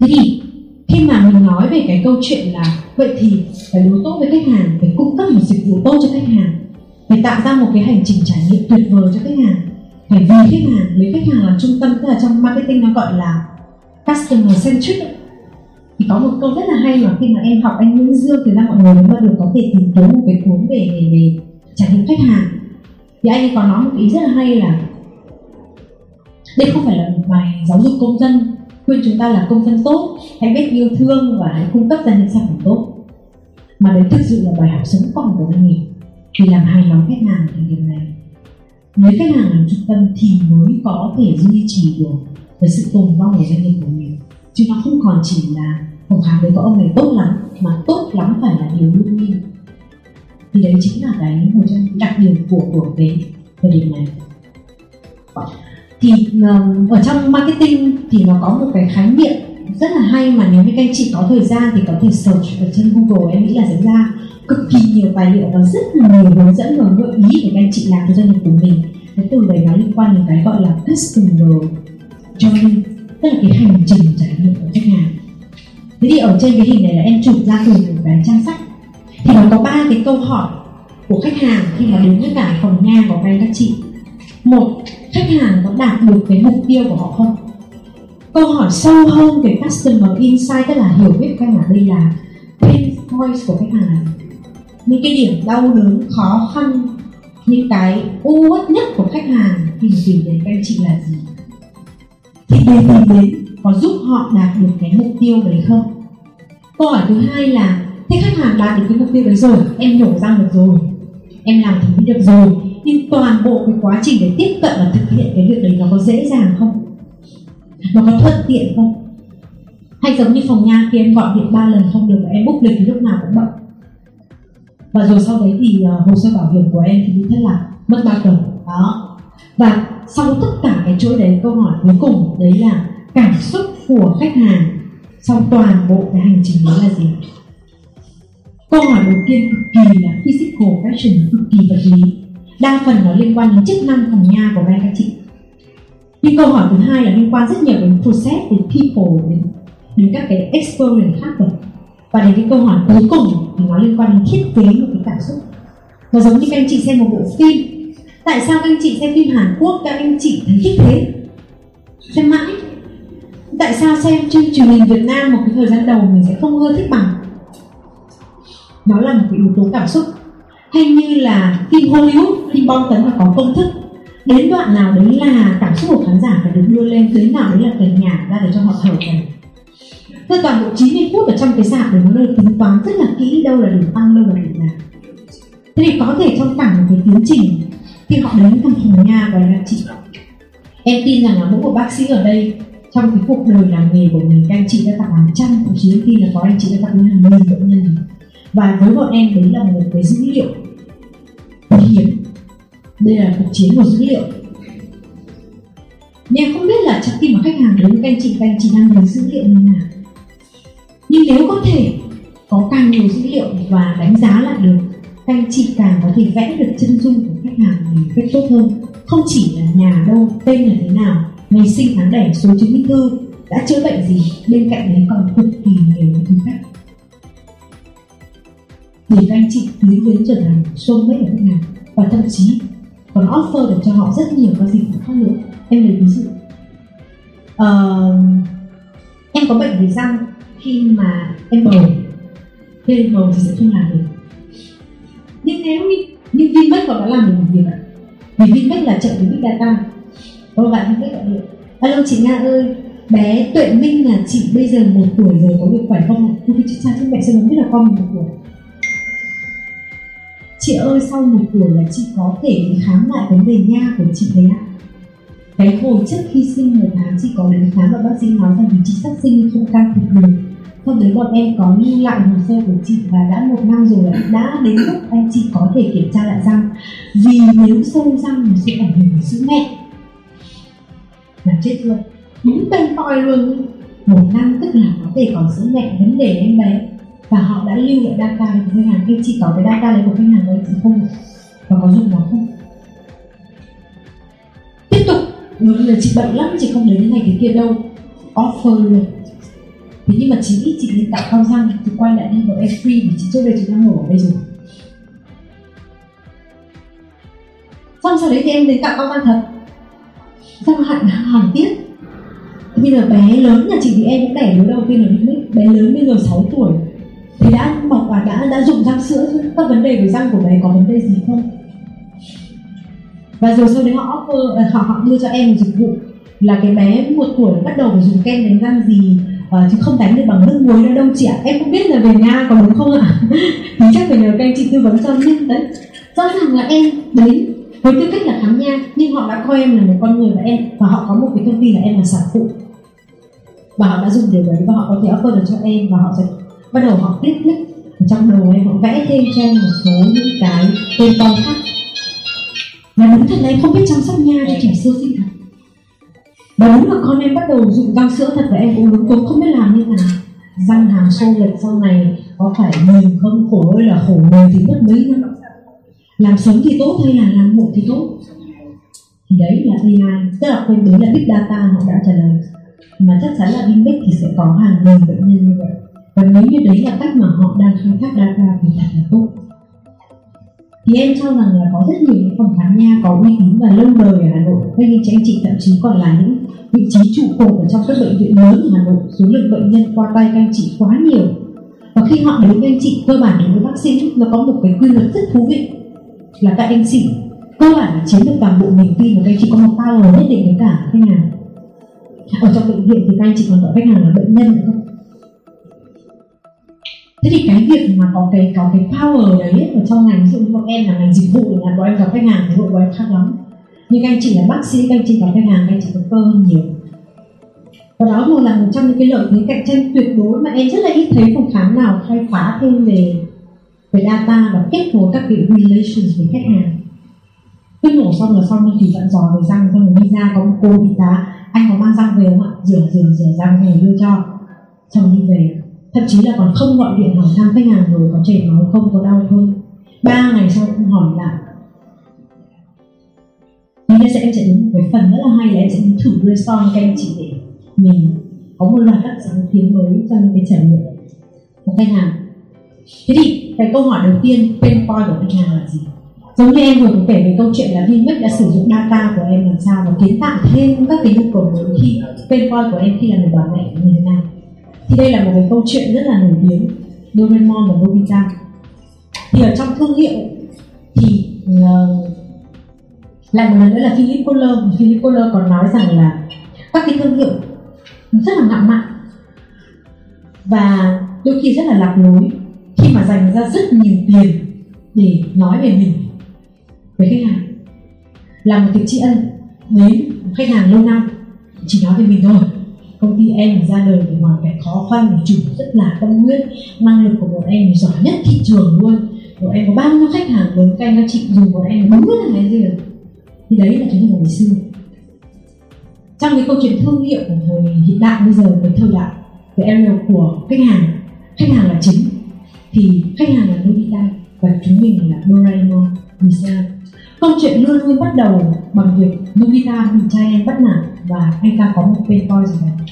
[SPEAKER 2] Thế thì khi mà mình nói về cái câu chuyện là vậy thì phải đối tốt với khách hàng, phải cung cấp một dịch vụ tốt cho khách hàng, phải tạo ra một cái hành trình trải nghiệm tuyệt vời cho khách hàng. Phải vì khách hàng lấy khách hàng làm trung tâm, tức là trong marketing nó gọi là customer centric thì có một câu rất là hay mà khi mà em học anh Nguyễn Dương thì ra mọi người mới được có thể tìm kiếm một cái cuốn về về về trải nghiệm khách hàng. Thì anh ấy có nói một ý rất là hay là đây không phải là một bài giáo dục công dân khuyên chúng ta là công dân tốt, hãy biết yêu thương và hãy cung cấp ra những sản phẩm tốt. Mà đấy thực sự là bài học sống còn của doanh nghiệp. Vì làm hài lòng khách hàng thì điều này. Nếu khách hàng làm trung tâm thì mới có thể duy trì được cái sự tồn vong của doanh nghiệp của mình. Chứ nó không còn chỉ là phòng khám đấy có ông này tốt lắm, mà tốt lắm phải là điều đương nhiên. Thì đấy chính là cái một trong những đặc điểm của của cái thời điểm này thì uh, ở trong marketing thì nó có một cái khái niệm rất là hay mà nếu như các anh chị có thời gian thì có thể search ở trên Google em nghĩ là sẽ ra cực kỳ nhiều tài liệu và rất là nhiều hướng dẫn và gợi ý để các anh chị làm cho doanh nghiệp của mình. Cái từ đấy nó liên quan đến cái gọi là customer journey tức là cái hành trình trải nghiệm của khách hàng. Thế thì ở trên cái hình này là em chụp ra từ một cái trang sách. Thì nó có ba cái câu hỏi của khách hàng khi mà đến với cả phòng nha của các anh các chị. Một khách hàng có đạt được cái mục tiêu của họ không? Câu hỏi sâu hơn về customer insight, tức là hiểu biết khách hàng đây là pain points của khách hàng. Những cái điểm đau đớn, khó khăn, những cái u uất nhất của khách hàng thì tìm đến các anh chị là gì? Thì để tìm đến có giúp họ đạt được cái mục tiêu đấy không? Câu hỏi thứ hai là, thế khách hàng đạt được cái mục tiêu đấy rồi, em nhổ răng được rồi, em làm thì được rồi nhưng toàn bộ cái quá trình để tiếp cận và thực hiện cái việc đấy nó có dễ dàng không? Nó có thuận tiện không? Hay giống như phòng nha khi em gọi điện ba lần không được và em book lịch lúc nào cũng bận. Và rồi sau đấy thì uh, hồ sơ bảo hiểm của em thì bị thất lạc mất ba tuần đó. Và sau tất cả cái chuỗi đấy câu hỏi cuối cùng đấy là cảm xúc của khách hàng sau toàn bộ cái hành trình đó là gì? Câu hỏi đầu tiên cực kỳ là physical question cực kỳ vật lý đa phần nó liên quan đến chức năng phòng nha của các anh chị. Nhưng câu hỏi thứ hai là liên quan rất nhiều đến process đến people đến, đến các cái experience khác rồi. Và đến cái câu hỏi cuối cùng thì nó liên quan đến thiết kế một cái cảm xúc. Nó giống như các anh chị xem một bộ phim. Tại sao các anh chị xem phim Hàn Quốc các anh chị thấy thích thế? Xem mãi. Tại sao xem chương truyền hình Việt Nam một cái thời gian đầu mình sẽ không ưa thích bằng? Nó là một cái yếu tố cảm xúc hay như là phim Hollywood phim bom tấn mà có công thức. Đến đoạn nào đấy là cảm xúc của khán giả phải được đưa lên đến nào đấy là phải nhả ra để cho họ thở thầy Thế toàn bộ 90 phút ở trong cái sạp để nó được tính toán rất là kỹ đâu là điểm tăng đâu là điểm giảm thế thì có thể trong cả một cái tiến trình, khi họ đến thăm phòng nhà và là chị. Em tin rằng là mỗi một bác sĩ ở đây, trong cái cuộc đời làm nghề của mình, các anh chị đã gặp hàng trăm, thậm chí tin là có anh chị đã gặp đến hàng nghìn bệnh nhân. Và với bọn em đấy là một cái dữ liệu đây là cuộc chiến của dữ liệu. Nhưng không biết là trong khi mà khách hàng đến với anh chị các anh chị đang lấy dữ liệu như nào. Nhưng nếu có thể, có càng nhiều dữ liệu và đánh giá lại được các anh chị càng có thể vẽ được chân dung của khách hàng mình cách tốt hơn. Không chỉ là nhà đâu, tên là thế nào, ngày sinh tháng đẻ, số chứng minh thư, đã chữa bệnh gì, bên cạnh đấy còn cực kỳ nhiều những thứ khác. Để các anh chị tiến đến trở thành soulmate của khách hàng, và thậm chí còn offer được cho họ rất nhiều các dịch vụ khác nữa. Em lấy ví dụ. Uh, em có bệnh về răng. Khi mà em bầu lên bầu thì sẽ không làm được. Nhưng nếu như nhưng Vinmec còn đã làm được một việc ạ. Vì Vinmec là chậm với big data có bạn Vinmec gọi điện. Alo chị Nga ơi bé Tuệ Minh là chị bây giờ một tuổi rồi có việc khỏe không ạ? Tôi chị cha chắc mẹ sẽ không biết là con mình một tuổi. Chị ơi, sau một tuổi là chị có thể đi khám lại vấn đề nha của chị đấy ạ. Cái hồi trước khi sinh một tháng, chị có đến khám và bác sĩ nói rằng chị sắp sinh không can thiệp được. Sau đấy bọn em có lưu lại hồ sơ của chị và đã một năm rồi đã đến lúc anh chị có thể kiểm tra lại răng. Vì nếu sâu răng thì sẽ ảnh hưởng đến sữa mẹ. Là chết luôn. Đúng tên coi luôn. Một năm tức là có thể còn sữa mẹ, vấn đề em bé và họ đã lưu lại data của khách hàng. Nhưng chỉ có cái data đấy của khách hàng đấy thì không và có dùng nó không? Tiếp tục. Người là chị bệnh lắm, chị không đến cái này cái kia đâu. Offer luôn. Thế nhưng mà chỉ ít chị đi tạo con răng thì quay lại đi vào em free vì chị trước đây chị đang ngủ ở đây rồi. Xong sau đấy thì em đến tạo con răng thật. Xong hạn hàng tiếp thì bây giờ bé lớn nhà chị thì em cũng đẻ đứa đầu tiên ở nước bé lớn bây giờ 6 tuổi thì đã mọc và đã đã dùng răng sữa các vấn đề về răng của bé có vấn đề gì không? Và rồi sau đấy họ offer ờ, họ họ đưa cho em một dịch vụ là cái bé một tuổi bắt đầu phải dùng kem đánh răng gì uh, chứ không đánh được bằng nước muối nữa đâu chị ạ. Em không biết là về nhà có đúng không ạ? Thì chắc phải nhờ các anh chị tư vấn cho nhưng đấy. Rõ ràng là em đến với tư cách là khám nha nhưng họ đã coi em là một con người và em và họ có một cái thông tin là em là sản phụ. Và họ đã dùng điều đấy và họ có thể offer được cho em và họ sẽ bắt đầu họ click click trong đầu em họ vẽ thêm cho em một số những cái tên to khác. Và đúng thật là em không biết chăm sóc nha cho trẻ sơ sinh thật. Và đúng là con em bắt đầu dùng răng sữa thật và em cũng đúng tôi không biết làm như nào. Răng hàm sâu lệch sau này có phải mềm không? Khổ ơi là khổ mềm thì mất mấy năm. Làm sớm thì tốt hay là làm muộn thì tốt? Thì đấy là AI. Tức là quên đấy là big data họ đã trả lời. Mà chắc chắn là Vinmec thì sẽ có hàng nghìn bệnh nhân như vậy và nếu như đấy là cách mà họ đang khai thác data thì thật là tốt thì em cho rằng là có rất nhiều những phòng khám nha có uy tín và lâu đời ở Hà Nội. Hay như anh chị thậm chí còn là những vị trí trụ cột ở trong các bệnh viện lớn ở Hà Nội. Số lượng bệnh nhân qua tay các anh chị quá nhiều. Và khi họ đến với anh chị, cơ bản đến với bác sĩ nó có một cái quy luật rất thú vị. Là các anh chị, cơ bản là chiếm được toàn bộ niềm tin và các anh chị, có một power nhất định với cả khách hàng. Ở trong bệnh viện thì các anh chị còn gọi khách hàng là bệnh nhân thế thì cái việc mà có cái có cái power đấy ở trong ngành, ví dụ như bọn em là ngành dịch vụ là bọn em gặp khách hàng thì bọn của em khác lắm. Nhưng các anh chị là bác sĩ, các anh chị gặp khách hàng, các anh chị có cơ hơn nhiều. Và đó luôn là một trong những cái lợi thế cạnh tranh tuyệt đối mà em rất là ít thấy phòng khám nào khai phá thêm về về data và kết nối các cái relations với khách hàng. Cứ nổ xong là xong, thì dặn dò về răng, xong rồi đi ra, có một cô y tá, anh có mang răng về không ạ? Rửa rửa rửa răng về đưa cho. Chồng đi về thậm chí là còn không gọi điện hỏi thăm khách hàng rồi, có chảy máu không, có đau không? Ba ngày sau cũng hỏi lại. Thì bây giờ em sẽ đến một cái phần rất là hay là em sẽ thử brainstorm các anh chị để mình có một loạt các sáng kiến mới trong cái trải nghiệm. Của khách hàng. Thế thì, cái câu hỏi đầu tiên, pain point của khách hàng là gì? Giống như em vừa kể về câu chuyện là Vinmec đã sử dụng data của em làm sao và kiến tạo thêm các cái nhu cầu mới khi pain point của em khi là một bà mẹ như thế nào thì đây là một cái câu chuyện rất là nổi tiếng Doraemon và Nobita thì ở trong thương hiệu thì uh, lại một lần nữa là Philip Kohler Philip Kohler còn nói rằng là các cái thương hiệu rất là ngạo mạn và đôi khi rất là lạc lối khi mà dành ra rất nhiều tiền để nói về mình với khách hàng. Là một việc tri ân đến khách hàng lâu năm chỉ nói về mình thôi công ty em ra đời thì hoàn cảnh khó khăn và chủ rất là tâm huyết, năng lực của bọn em giỏi nhất thị trường luôn. Bọn em có bao nhiêu khách hàng lớn anh các chị dùng bọn em đúng là cái gì rồi thì đấy là chúng ta ngày xưa. Trong cái câu chuyện thương hiệu của thời hiện đại bây giờ với thời đại, cái area của khách hàng khách hàng là chính. Thì khách hàng là Nobita và chúng mình là Doraemon vì sao câu chuyện luôn luôn bắt đầu bằng việc Nobita bị trai em bắt nạt và anh ta có một tên coi gì đấy.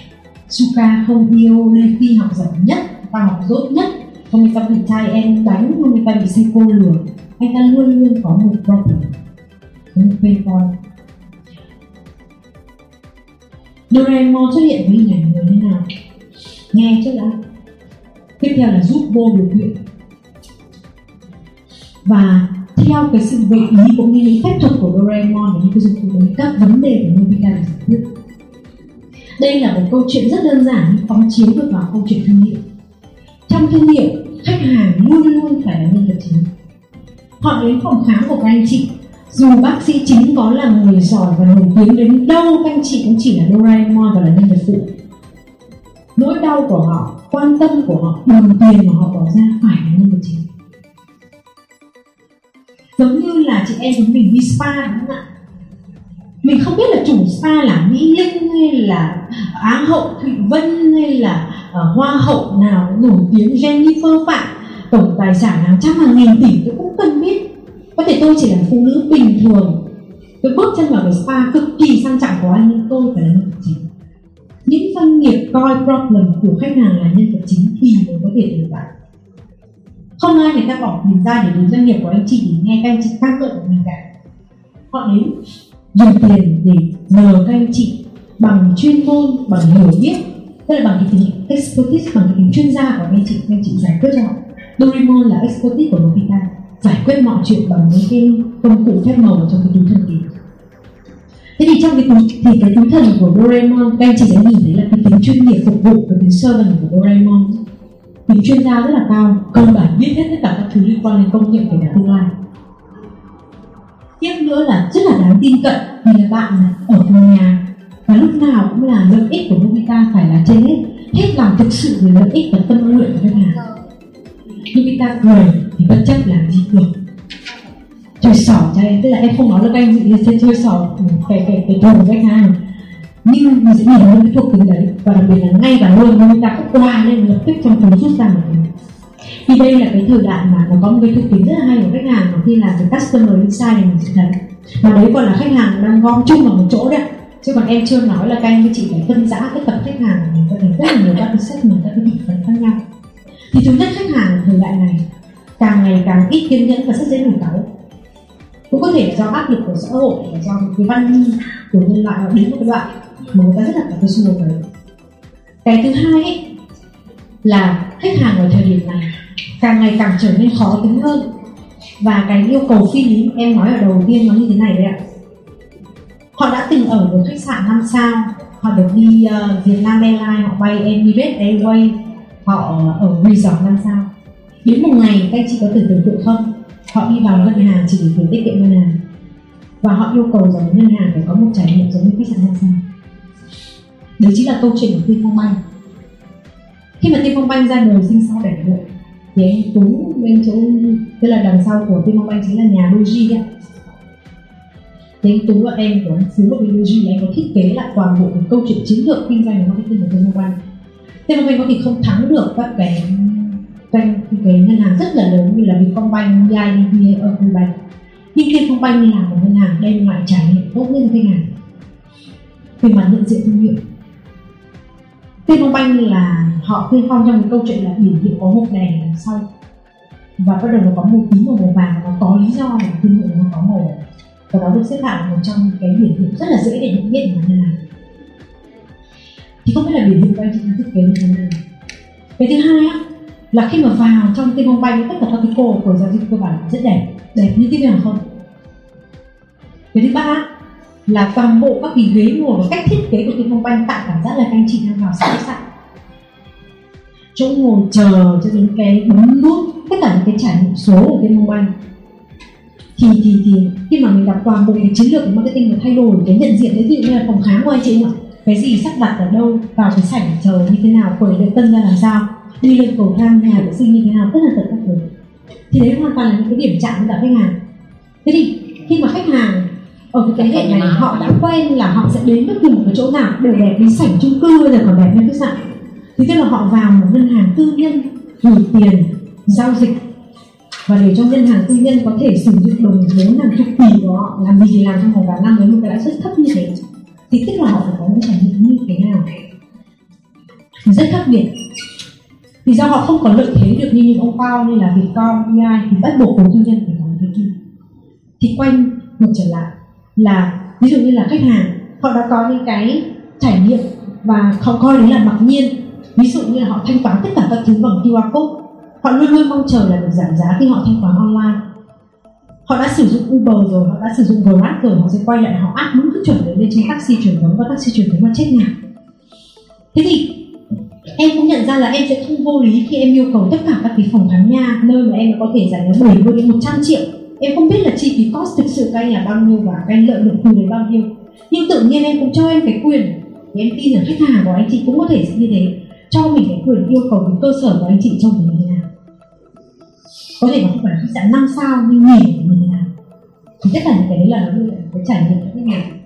[SPEAKER 2] Suka không yêu Levi học giỏi nhất, và học dốt nhất, không ta bị trai em đánh không ta bị Seiko lừa, anh ta luôn luôn có một problem. Có một tên coi. Doraemon xuất hiện với hình ảnh người thế nào? Nghe trước đã. Tiếp theo là giúp vô điều kiện. Và theo cái sự gợi ý cũng như những phép thuật của Doraemon và những cái dụng cụ đấy, các vấn đề của Nobita được giải quyết. Đây là một câu chuyện rất đơn giản, nhưng phóng chiếu được vào câu chuyện thương hiệu. Trong thương hiệu, khách hàng luôn luôn phải là nhân vật chính. Họ đến phòng khám của các anh chị. Dù bác sĩ chính có là người giỏi và nổi tiếng đến đâu, các anh chị cũng chỉ là Doraemon và là nhân vật phụ. Nỗi đau của họ, quan tâm của họ, đồng tiền mà họ bỏ ra phải là nhân vật chính giống như là chị em chúng mình đi spa đúng không ạ? Mình không biết là chủ spa là mỹ linh hay là à, á hậu thụy vân hay là uh, hoa hậu nào nổi tiếng jennifer phạm. Tổng tài sản hàng trăm hàng nghìn tỷ tôi cũng cần biết. Có thể tôi chỉ là phụ nữ bình thường. Tôi bước chân vào cái spa cực kỳ sang trọng của anh nhưng tôi phải là nhân vật chính. Những doanh nghiệp coi problem của khách hàng là nhân vật chính thì mới có thể tồn tại không ai người ta bỏ tiền ra để đến doanh nghiệp của anh chị để nghe các anh chị ca gợi của mình cả. Họ đến dùng tiền để nhờ các anh chị bằng chuyên môn, bằng hiểu biết, tức là bằng cái tính expertise, bằng cái tính chuyên gia của anh chị các anh chị giải quyết cho họ. Doraemon là expertise của Nobita giải quyết mọi chuyện bằng những cái công cụ phép màu trong cái túi thần kỳ. Thế thì trong cái túi, thì cái túi thần của Doraemon, các anh chị sẽ nhìn thấy là cái tính chuyên nghiệp phục vụ và tính servant của Doraemon tính chuyên gia rất là cao, cơ bản biết hết tất cả các thứ liên quan đến công nghệ của tương lai. Tiếp nữa là rất là đáng tin cậy vì là bạn ở cùng nhà. Và lúc nào cũng là lợi ích của Nobita phải là trên hết. Hết lòng thực sự vì lợi ích và tâm nguyện của khách hàng. Nobita cười thì bất chấp làm gì được. Chơi sỏ cho em, tức là em không nói được anh gì sẽ chơi sỏ cái cái cái thù khách hàng nhưng mình sẽ nhìn thấy cái thuộc tính đấy. Và đặc biệt là ngay cả luôn Nobita cũng qua lên lập tức trong chúng rút ra một thì đây là cái thời đại mà nó có một cái thực tính rất là hay của khách hàng mà khi làm cái customer insight này mình sẽ thấy. Và đấy còn là khách hàng đang gom chung vào một chỗ đấy. Chứ còn em chưa nói là các anh chị phải phân giã cái tập khách hàng, mình có thể rất là nhiều các cái segment các cái thị phần khác nhau. Thì thứ nhất, khách hàng thời đại này càng ngày càng ít kiên nhẫn và rất dễ nổi cáu. Cũng có thể do áp lực của xã hội, do cái văn minh của nhân loại đến một cái đoạn mà người ta rất là phải xung đột đấy cái thứ hai ấy, là khách hàng ở thời điểm này càng ngày càng trở nên khó tính hơn. Và cái yêu cầu phi lý em nói ở đầu tiên nó như thế này đấy ạ. Họ đã từng ở một khách sạn năm sao họ được đi ờ, uh, Việt Nam Airlines họ bay Emirates Airways họ ở resort năm sao. Đến một ngày các anh chị có thể tưởng tượng không? Họ đi vào ngân hàng chỉ để tiết kiệm ngân hàng. Và họ yêu cầu rằng ngân hàng phải có một trải nghiệm giống như khách sạn năm sao đấy chính là câu chuyện của Tiên Phong Banh khi mà Tiên Phong Banh ra đời sinh sau đẻ được thì anh Tú bên chỗ tức là đằng sau của Tiên Phong Banh chính là nhà Doji ạ. Thì anh Tú và em của anh Phú và bên Doji anh có thiết kế lại toàn bộ một câu chuyện chiến lược kinh doanh và marketing của Tiên Phong Banh Tiên Phong Banh có thể không thắng được các cái doanh cái ngân hàng rất là lớn như là Vietcombank, BIDV, Agribank nhưng Tiên Phong Banh là một ngân hàng đem lại trải nghiệm tốt nhất cho khách hàng. Về mặt nhận diện thương hiệu Tiên là họ tiên phong trong cái câu chuyện là biển hiệu có hộp đèn đằng sau. Và bắt đầu nó có màu tím và màu vàng nó có lý do để thương hiệu nó có màu. Và nó được xếp hạng một trong cái biển hiệu rất là dễ để nhận biết mà như nào. Thì không biết là biển hiệu của anh chị thiết kế như thế nào. Cái thứ hai á, là khi mà vào trong tiên phong banh, tất cả các cái cô của giao dịch cơ bản rất đẹp. Đẹp như thế nào không? Cái thứ ba là toàn bộ các cái ghế ngồi và cách thiết kế của cái phong banh tạo cảm giác là các anh chị đang vào sẵn sàng chỗ ngồi chờ cho đến cái bấm nút, tất cả những cái trải nghiệm số của cái phong banh thì thì thì, khi mà mình đọc toàn bộ cái chiến lược của marketing và thay đổi cái nhận diện, ví dụ như là phòng khám của anh chị ạ? Cái gì sắp đặt ở đâu, vào cái sảnh chờ như thế nào quầy lễ tân ra làm sao, đi lên cầu thang nhà vệ sinh như thế nào tất là tất các thứ thì đấy hoàn toàn là những cái điểm chạm với cả khách hàng. Thế thì khi mà khách hàng ở cái thế hệ này họ đã quen là họ sẽ đến bất kỳ một cái chỗ nào đều đẹp đi sảnh chung cư bây giờ còn đẹp như khách sạn thì tức là họ vào một ngân hàng tư nhân gửi tiền giao dịch. Và để cho ngân hàng tư nhân có thể sử dụng đồng vốn hàng chục tỷ của họ làm gì thì làm trong vòng vài năm với một cái lãi suất thấp như thế. Thì tức là họ phải có những trải nghiệm như thế nào. Rất khác biệt. Thì do họ không có lợi thế được như những ông Pao như là Vietcom, BI thì bắt buộc vốn tư nhân phải có cái gì thì quanh ngược trở lại là, ví dụ như là khách hàng, họ đã có những cái trải nghiệm và họ coi đấy là mặc nhiên. Ví dụ như là họ thanh toán tất cả các thứ bằng QR code. Họ luôn luôn mong chờ là được giảm giá khi họ thanh toán online. Họ đã sử dụng Uber rồi, họ đã sử dụng Grab rồi, họ sẽ quay lại, họ áp đúng cái chuẩn đấy lên trên taxi truyền thống và taxi truyền thống là chết nhà. Thế thì em cũng nhận ra là em sẽ không vô lý khi em yêu cầu tất cả các cái phòng khám nha nơi mà em có thể giải đến 70 đến 100 triệu em không biết là chi phí cost thực sự các anh là bao nhiêu và cái lợi nhuận từ đấy bao nhiêu. Nhưng tự nhiên em cũng cho em cái quyền. Thì em tin rằng khách hàng của anh chị cũng có thể như thế. Cho mình cái quyền yêu cầu cái cơ sở của anh chị trông như thế nào có thể nó không phải khách sạn năm sao nhưng nhìn như thế nào thì tất cả những cái đấy là nó đưa lại cái trải nghiệm của khách hàng.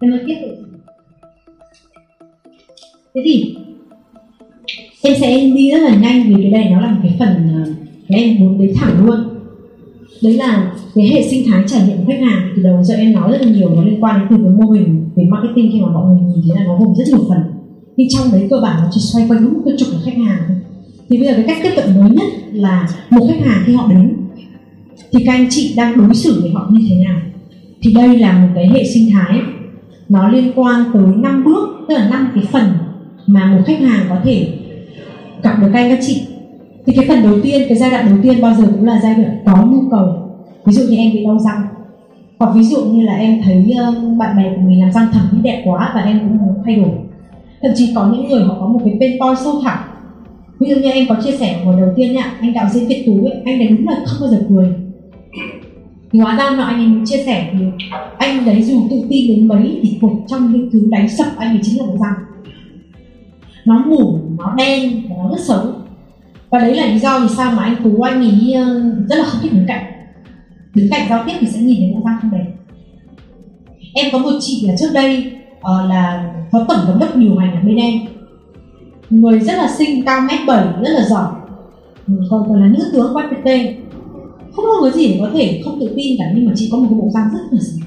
[SPEAKER 2] Em nói tiếp tục thế thì, em sẽ đi rất là nhanh vì cái này nó là một cái phần ờ, cái em muốn đến thẳng luôn đấy là cái hệ sinh thái trải nghiệm của khách hàng từ đầu giờ em nói rất là nhiều nó liên quan đến từ cái mô hình về marketing khi mà mọi người nhìn thấy là nó gồm rất nhiều phần. Nhưng trong đấy cơ bản nó chỉ xoay quanh một cái trục của khách hàng thôi. Thì bây giờ cái cách tiếp cận mới nhất là một khách hàng khi họ đến, thì các anh chị đang đối xử với họ như thế nào? Thì đây là một cái hệ sinh thái, nó liên quan tới năm bước, tức là năm cái phần mà một khách hàng có thể gặp được các anh, các chị thì cái phần đầu tiên cái giai đoạn đầu tiên bao giờ cũng là giai đoạn có nhu cầu. Ví dụ như em bị đau răng. Hoặc ví dụ như là em thấy bạn bè của mình làm răng thẩm mỹ đẹp quá và em cũng muốn thay đổi. Thậm chí có những người họ có một cái pain point sâu thẳm. Ví dụ như em có chia sẻ hồi đầu tiên nhá anh đạo diễn Việt Tú ấy, anh đấy đúng là không bao giờ cười. Thì hóa ra mà anh ấy chia sẻ thì anh đấy dù tự tin đến mấy thì một trong những thứ đánh sập anh ấy chính là cái răng. Nó mủ nó đen và nó rất xấu và đấy là lý do vì sao mà anh tú anh ấy ờ, rất là không thích đứng cạnh. Đứng cạnh giao tiếp thì sẽ nhìn thấy bộ răng không đẹp. Em có một chị là trước đây uh, là phó tổng giám đốc nhiều ngành ở bên em. Người rất là xinh cao mét bảy rất là giỏi. Ừ, còn còn là nữ tướng quay pt không có người gì để có thể không tự tin cả nhưng mà chị có một cái bộ răng rất là xinh.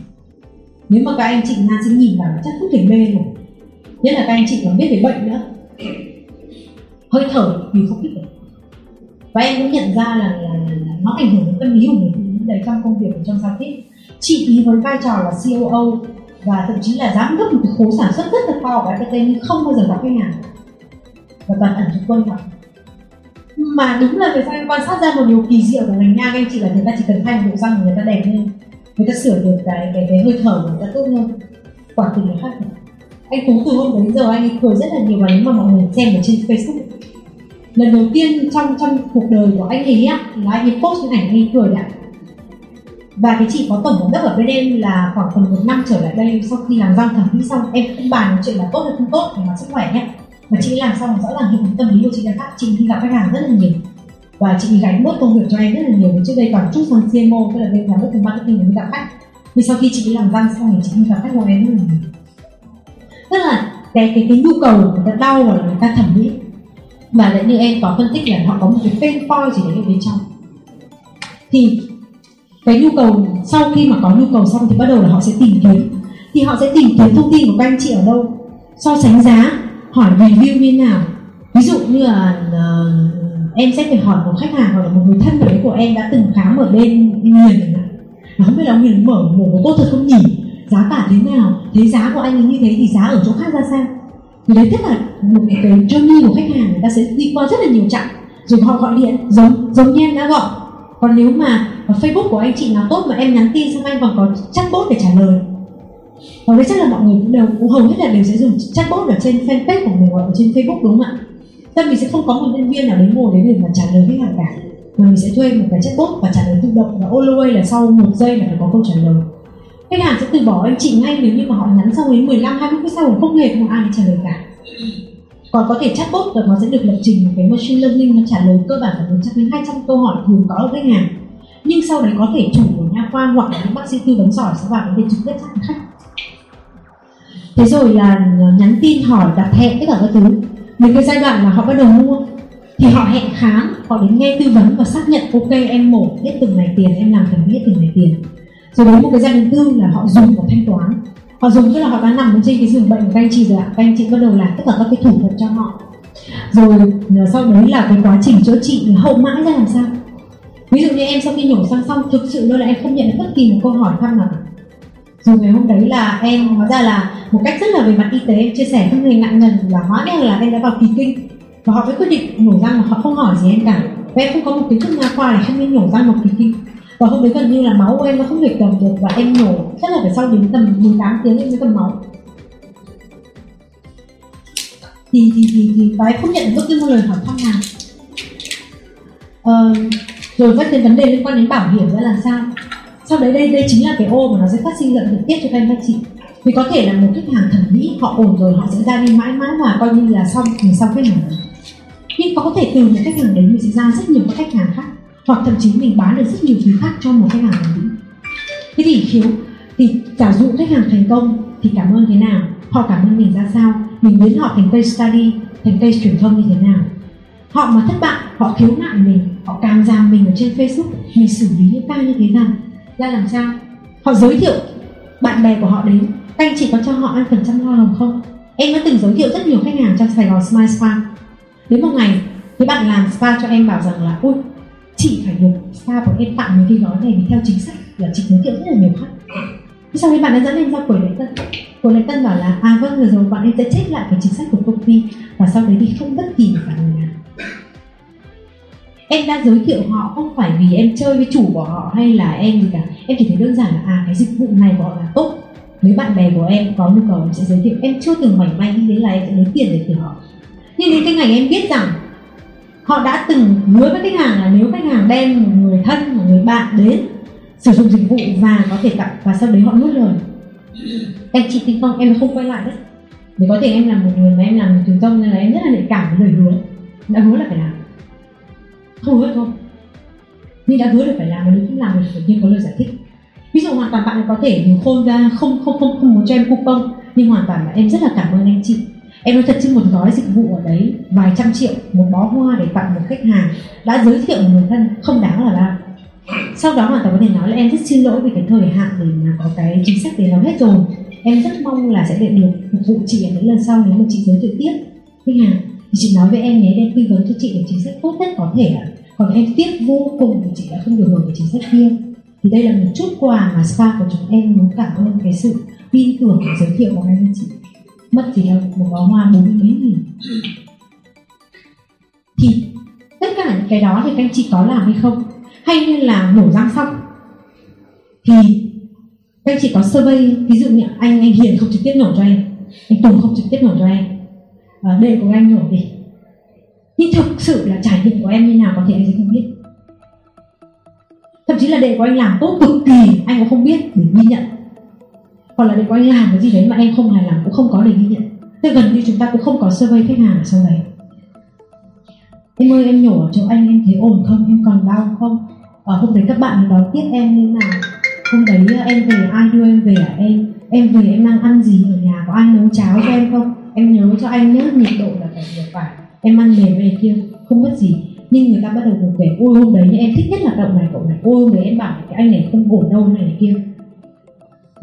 [SPEAKER 2] Nếu mà các anh chị nam sinh nhìn vào chắc không thể mê rồi nhất là các anh chị còn biết về bệnh nữa. Hơi thở thì không thích được và em cũng nhận ra là, là, là, là nó ảnh hưởng đến tâm lý của người phụ nữ đấy trong công việc và trong giao tiếp. Chị ý với vai trò là COO và thậm chí là giám đốc một cái khối sản xuất rất là to của FPT nhưng không bao giờ gặp khách hàng. Và toàn ẩn chúng tôi gặp mà đúng là về sau em quan sát ra một điều kỳ diệu của ngành nha anh chị là người ta chỉ cần thay một bộ răng người ta đẹp hơn người ta sửa được cái cái, cái hơi thở của người ta tốt hơn. Quả thực là khác anh tú từ hôm đến giờ anh ấy cười rất là nhiều và nếu mà mọi người xem ở trên facebook lần đầu tiên trong trong cuộc đời của anh ấy á, là anh ấy post cái ảnh anh ấy cười đã và cái chị có tổng giám đốc ở bên em là khoảng tầm một năm trở lại đây, sau khi làm răng thẩm mỹ xong, em không bàn chuyện là tốt hay không tốt về mặt sức khỏe nhé. Mà chị làm xong rõ ràng hệ thống tâm lý của chị đã khác, chị đi gặp khách hàng rất là nhiều. Và chị gánh bớt công việc cho em rất là nhiều, trước đây còn chút sang CMO tức là bên giám đốc cùng marketing đi gặp khách. Vì sau khi chị đi làm răng xong thì chị đi gặp khách của em rất là nhiều. Tức là cái cái cái nhu cầu của người ta đau và người ta thẩm mỹ mà lại như em có phân tích là họ có một cái pain point gì đấy ở bên trong. Thì cái nhu cầu sau khi mà có nhu cầu xong thì bắt đầu là họ sẽ tìm kiếm. Thì họ sẽ tìm kiếm thông tin của các anh chị ở đâu? So sánh giá hỏi review như nào? Ví dụ như là uh, em sẽ phải hỏi một khách hàng hoặc là một người thân đấy của em đã từng khám ở bên miền nó không biết là ông mở mổ có tốt thật không nhỉ? Giá cả thế nào? Thế giá của anh ấy như thế thì giá ở chỗ khác ra sao? Thì đấy tức là một cái, journey của khách hàng người ta sẽ đi qua rất là nhiều chặng rồi họ gọi điện giống giống như em đã gọi. Còn nếu mà facebook của anh chị nào tốt mà em nhắn tin xong anh còn có chatbot để trả lời. Và đấy chắc là mọi người cũng đều cũng hầu hết là đều sẽ dùng chatbot ở trên fanpage của mình hoặc ở trên facebook đúng không ạ? Tức mình sẽ không có một nhân viên nào đến ngồi đến để mà trả lời khách hàng cả. Mà mình sẽ thuê một cái chatbot và trả lời tự động và all the way là sau một giây là phải có câu trả lời khách hàng sẽ từ bỏ anh chị ngay nếu như mà họ nhắn sau đến 15 20 phút sau không hề có ai trả lời cả. Còn có thể chatbot và nó sẽ được lập trình một cái machine learning nó trả lời cơ bản là 100 đến 200 câu hỏi thường có ở khách hàng. Nhưng sau đấy có thể chủ của nha khoa hoặc là những bác sĩ tư vấn giỏi sẽ vào để trực tiếp chat khách. Thế rồi là ờ, nhắn tin, hỏi, đặt hẹn, tất cả các thứ. Đến cái giai đoạn là họ bắt đầu mua thì họ hẹn khám, họ đến nghe tư vấn và xác nhận, ok, em mổ, hết từng này tiền, em làm cần biết từng này tiền rồi đến một cái giai đoạn tư là họ dùng và thanh toán. Họ dùng tức là họ đã nằm trên cái giường bệnh của các anh chị rồi ạ. Các anh chị bắt đầu làm tất cả các cái thủ thuật cho họ. Rồi ờ, sau đấy là cái quá trình chữa trị hậu mãi ra làm sao? Ví dụ như em sau khi nhổ răng xong, thực sự luôn là em không nhận được bất kỳ một câu hỏi thăm nào rồi ngày hôm đấy là em, hóa ra là một cách rất là về mặt y tế, em chia sẻ với người ngại ngần là hóa ra là em đã vào kỳ kinh. Và họ mới quyết định nhổ răng mà họ không hỏi gì em cả. Và em không có một kiến thức nha khoa để không nên nhổ răng một kỳ kinh và hôm đấy gần như là máu của em nó không thể cầm được và em nhổ chắc là phải sau đến tầm 18 tiếng em mới cầm máu. Thì thì thì thì và em không nhận được bất cứ một lời hỏi thăm nào. Ờ, rồi các cái vấn đề liên quan đến bảo hiểm ra làm sao? Sau đấy đây đây chính là cái ô mà nó sẽ phát sinh lợi nhuận tiếp cho các em các chị. Vì có thể là một khách hàng thẩm mỹ họ ổn rồi họ sẽ ra đi mãi mãi và coi như là xong thì xong khách hàng nhưng có thể từ những khách hàng đấy mình sẽ ra rất nhiều các khách hàng khác hoặc thậm chí mình bán được rất nhiều thứ khác cho một khách hàng đấy thế thì khiếu thì giả dụ khách hàng thành công thì cảm ơn thế nào? Họ cảm ơn mình ra sao? Mình biến họ thành case study, thành case truyền thông như thế nào? Họ mà thất bại, họ khiếu nại mình, họ càng giam mình ở trên facebook, mình xử lý những ca như thế nào? Ra làm sao? Họ giới thiệu bạn bè của họ đến, các anh chị có cho họ ăn phần trăm hoa hồng không? Em đã từng giới thiệu rất nhiều khách hàng trong sài gòn smile spa. Đến một ngày, cái bạn làm spa cho em bảo rằng là ui chị phải được spa bọn em tặng những cái gói này theo chính sách là chị giới thiệu rất là nhiều khách sau đấy bạn đã dẫn em ra quầy lễ tân. Quầy lễ tân bảo là à vâng rồi rồi bọn em sẽ check lại cái chính sách của công ty và sau đấy thì không bất kỳ một phản hồi nào. Em đã giới thiệu họ không phải vì em chơi với chủ của họ hay là em gì cả. Em chỉ thấy đơn giản là à cái dịch vụ này của họ là tốt. Nếu bạn bè của em có nhu cầu em sẽ giới thiệu. Em chưa từng mảnh may nghĩ đến là em sẽ lấy tiền để từ họ. Nhưng đến cái ngày em biết rằng họ đã từng hứa với khách hàng là nếu khách hàng đem một người thân một người bạn đến sử dụng dịch vụ và có thể tặng và sau đấy họ nuốt lời. Anh chị tin không em không quay lại đấy. Để có thể em là một người mà em làm một truyền thông nên là em rất là nhạy cảm với lời hứa. Đã hứa là phải làm. Không hứa thôi. Nhưng đã hứa được phải làm và nếu không làm thì phải nhiên có lời giải thích. Ví dụ hoàn toàn bạn có thể khôn ra, không không không không muốn cho em coupon, nhưng hoàn toàn là em rất là cảm ơn anh chị em nói thật chứ, một gói dịch vụ ở đấy, vài trăm triệu, một bó hoa để tặng một khách hàng, đã giới thiệu một người thân không đáng là bao. Sau đó hoàn toàn có thể nói là em rất xin lỗi vì cái thời hạn để mà có cái chính sách để nó hết rồi. Em rất mong là sẽ được phục vụ chị ở những lần sau nếu mà chị giới thiệu tiếp. Khách hàng thì chị nói với em nhé em tư vấn cho chị được chính sách tốt nhất có thể ạ. Còn em tiếc vô cùng vì chị đã không được hưởng cái chính sách kia. Thì đây là một chút quà mà spa của chúng em muốn cảm ơn cái sự tin tưởng và giới thiệu của anh chị mất chỉ đâu một bó hoa bốn mươi mấy nghìn. Thì tất cả những cái đó thì các anh chị có làm hay không? Hay như là nổ răng xong? Thì các anh chị có survey ví dụ như anh anh hiền không trực tiếp nổ cho em anh tùng không trực tiếp nổ cho em. À, đây của anh nổ đi. Nhưng thực sự là trải nghiệm của em như nào có thể anh sẽ không biết. Thậm chí là đề của anh làm tốt cực kỳ anh cũng không biết để ghi nhận hoặc là đệ có anh làm cái gì đấy mà em không hài lòng cũng không có để ghi nhận. Tức gần như chúng ta cũng không có survey khách hàng ở sau đấy. Em ơi em nhổ ở chỗ anh em thấy ổn không? Em còn đau không? Và hôm đấy các bạn đón tiếp em như nào hôm đấy ờ, em về ai đưa em về à? Em em về em đang ăn gì ở nhà? Có ai nấu cháo cho em không? Em nhớ cho anh nhớ nhiệt độ là phải vừa phải. Em ăn mềm về kia không mất gì. Nhưng người ta bắt đầu cùng kể ôi hôm đấy em thích nhất là cậu này cậu này. Ôi hôm đấy em bảo cái anh này không ổn đâu này, này kia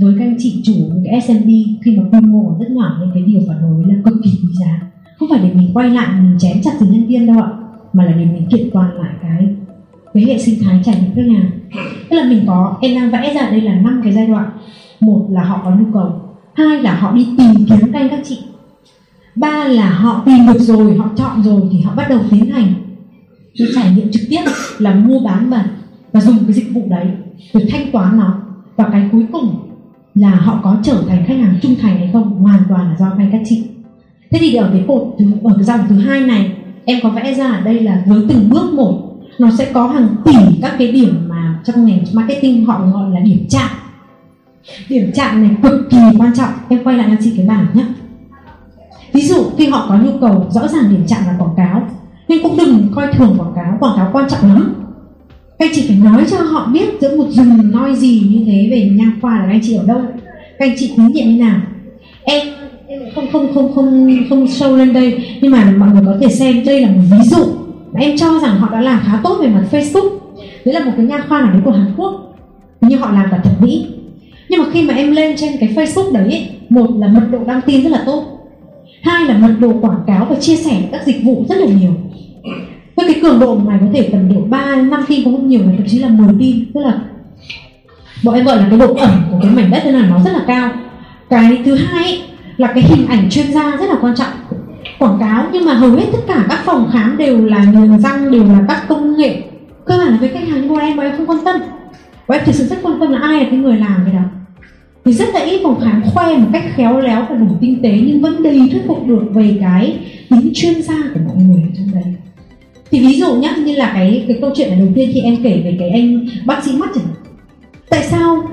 [SPEAKER 2] với các anh chị chủ những cái SMB khi mà quy mô rất nhỏ nên cái điều phản hồi là cực kỳ quý giá. Không phải để mình quay lại, mình chém chặt từ nhân viên đâu ạ, mà là để mình kiện toàn lại cái cái hệ sinh thái trải nghiệm khách hàng. Tức là mình có em đang vẽ ra đây là năm cái giai đoạn. Một là họ có nhu cầu, hai là họ đi tìm kiếm các anh các chị, ba là họ tìm được rồi, họ chọn rồi thì họ bắt đầu tiến hành cái trải nghiệm trực tiếp là mua bán và và dùng cái dịch vụ đấy để thanh toán nó. Và cái cuối cùng là họ có trở thành khách hàng trung thành hay không? Hoàn toàn là do các các chị. Thế thì ở cái cột thứ ở cái dòng thứ hai này, em có vẽ ra ở đây là với từng bước một, nó sẽ có hàng tỷ các cái điểm mà trong ngành marketing họ gọi là điểm chạm. Điểm chạm này cực kỳ quan trọng. Em quay lại cho chị cái bảng nhé ví dụ, khi họ có nhu cầu, rõ ràng điểm chạm là quảng cáo, nhưng cũng đừng coi thường quảng cáo. Quảng cáo quan trọng lắm các anh chị phải nói cho họ biết giữa một rừng nói gì như thế về nha khoa là các anh chị ở đâu. Các anh chị tín nhiệm như nào. Em không không không không không sâu lên đây, nhưng mà mọi người có thể xem, đây là một ví dụ. Mà em cho rằng họ đã làm khá tốt về mặt Facebook. Đấy là một cái nha khoa nào đấy của Hàn Quốc. Như họ làm cả thẩm mỹ. Nhưng mà khi mà em lên trên cái Facebook đấy một là mật độ đăng tin rất là tốt. Hai là mật độ quảng cáo và chia sẻ các dịch vụ rất là nhiều cái cường độ mày có thể tầm độ 3 năm tin cũng không nhiều mà thậm chí là 10 tin tức là bọn em gọi là cái độ ẩm của cái mảnh đất thế là nó rất là cao. Cái thứ hai ấy, là cái hình ảnh chuyên gia rất là quan trọng quảng cáo. Nhưng mà hầu hết tất cả các phòng khám đều là nhường răng đều là các công nghệ. Cơ bản là với khách hàng của em bọn em không quan tâm. Bọn em thực sự rất quan tâm là ai là cái người làm cái đó. Thì rất là ít phòng khám khoe một cách khéo léo và đủ tinh tế nhưng vẫn đầy thuyết phục được về cái tính chuyên gia của mọi người trong đấy thì ví dụ nhá, như là cái cái câu chuyện đầu tiên khi em kể về cái anh bác sĩ mắt chẳng tại sao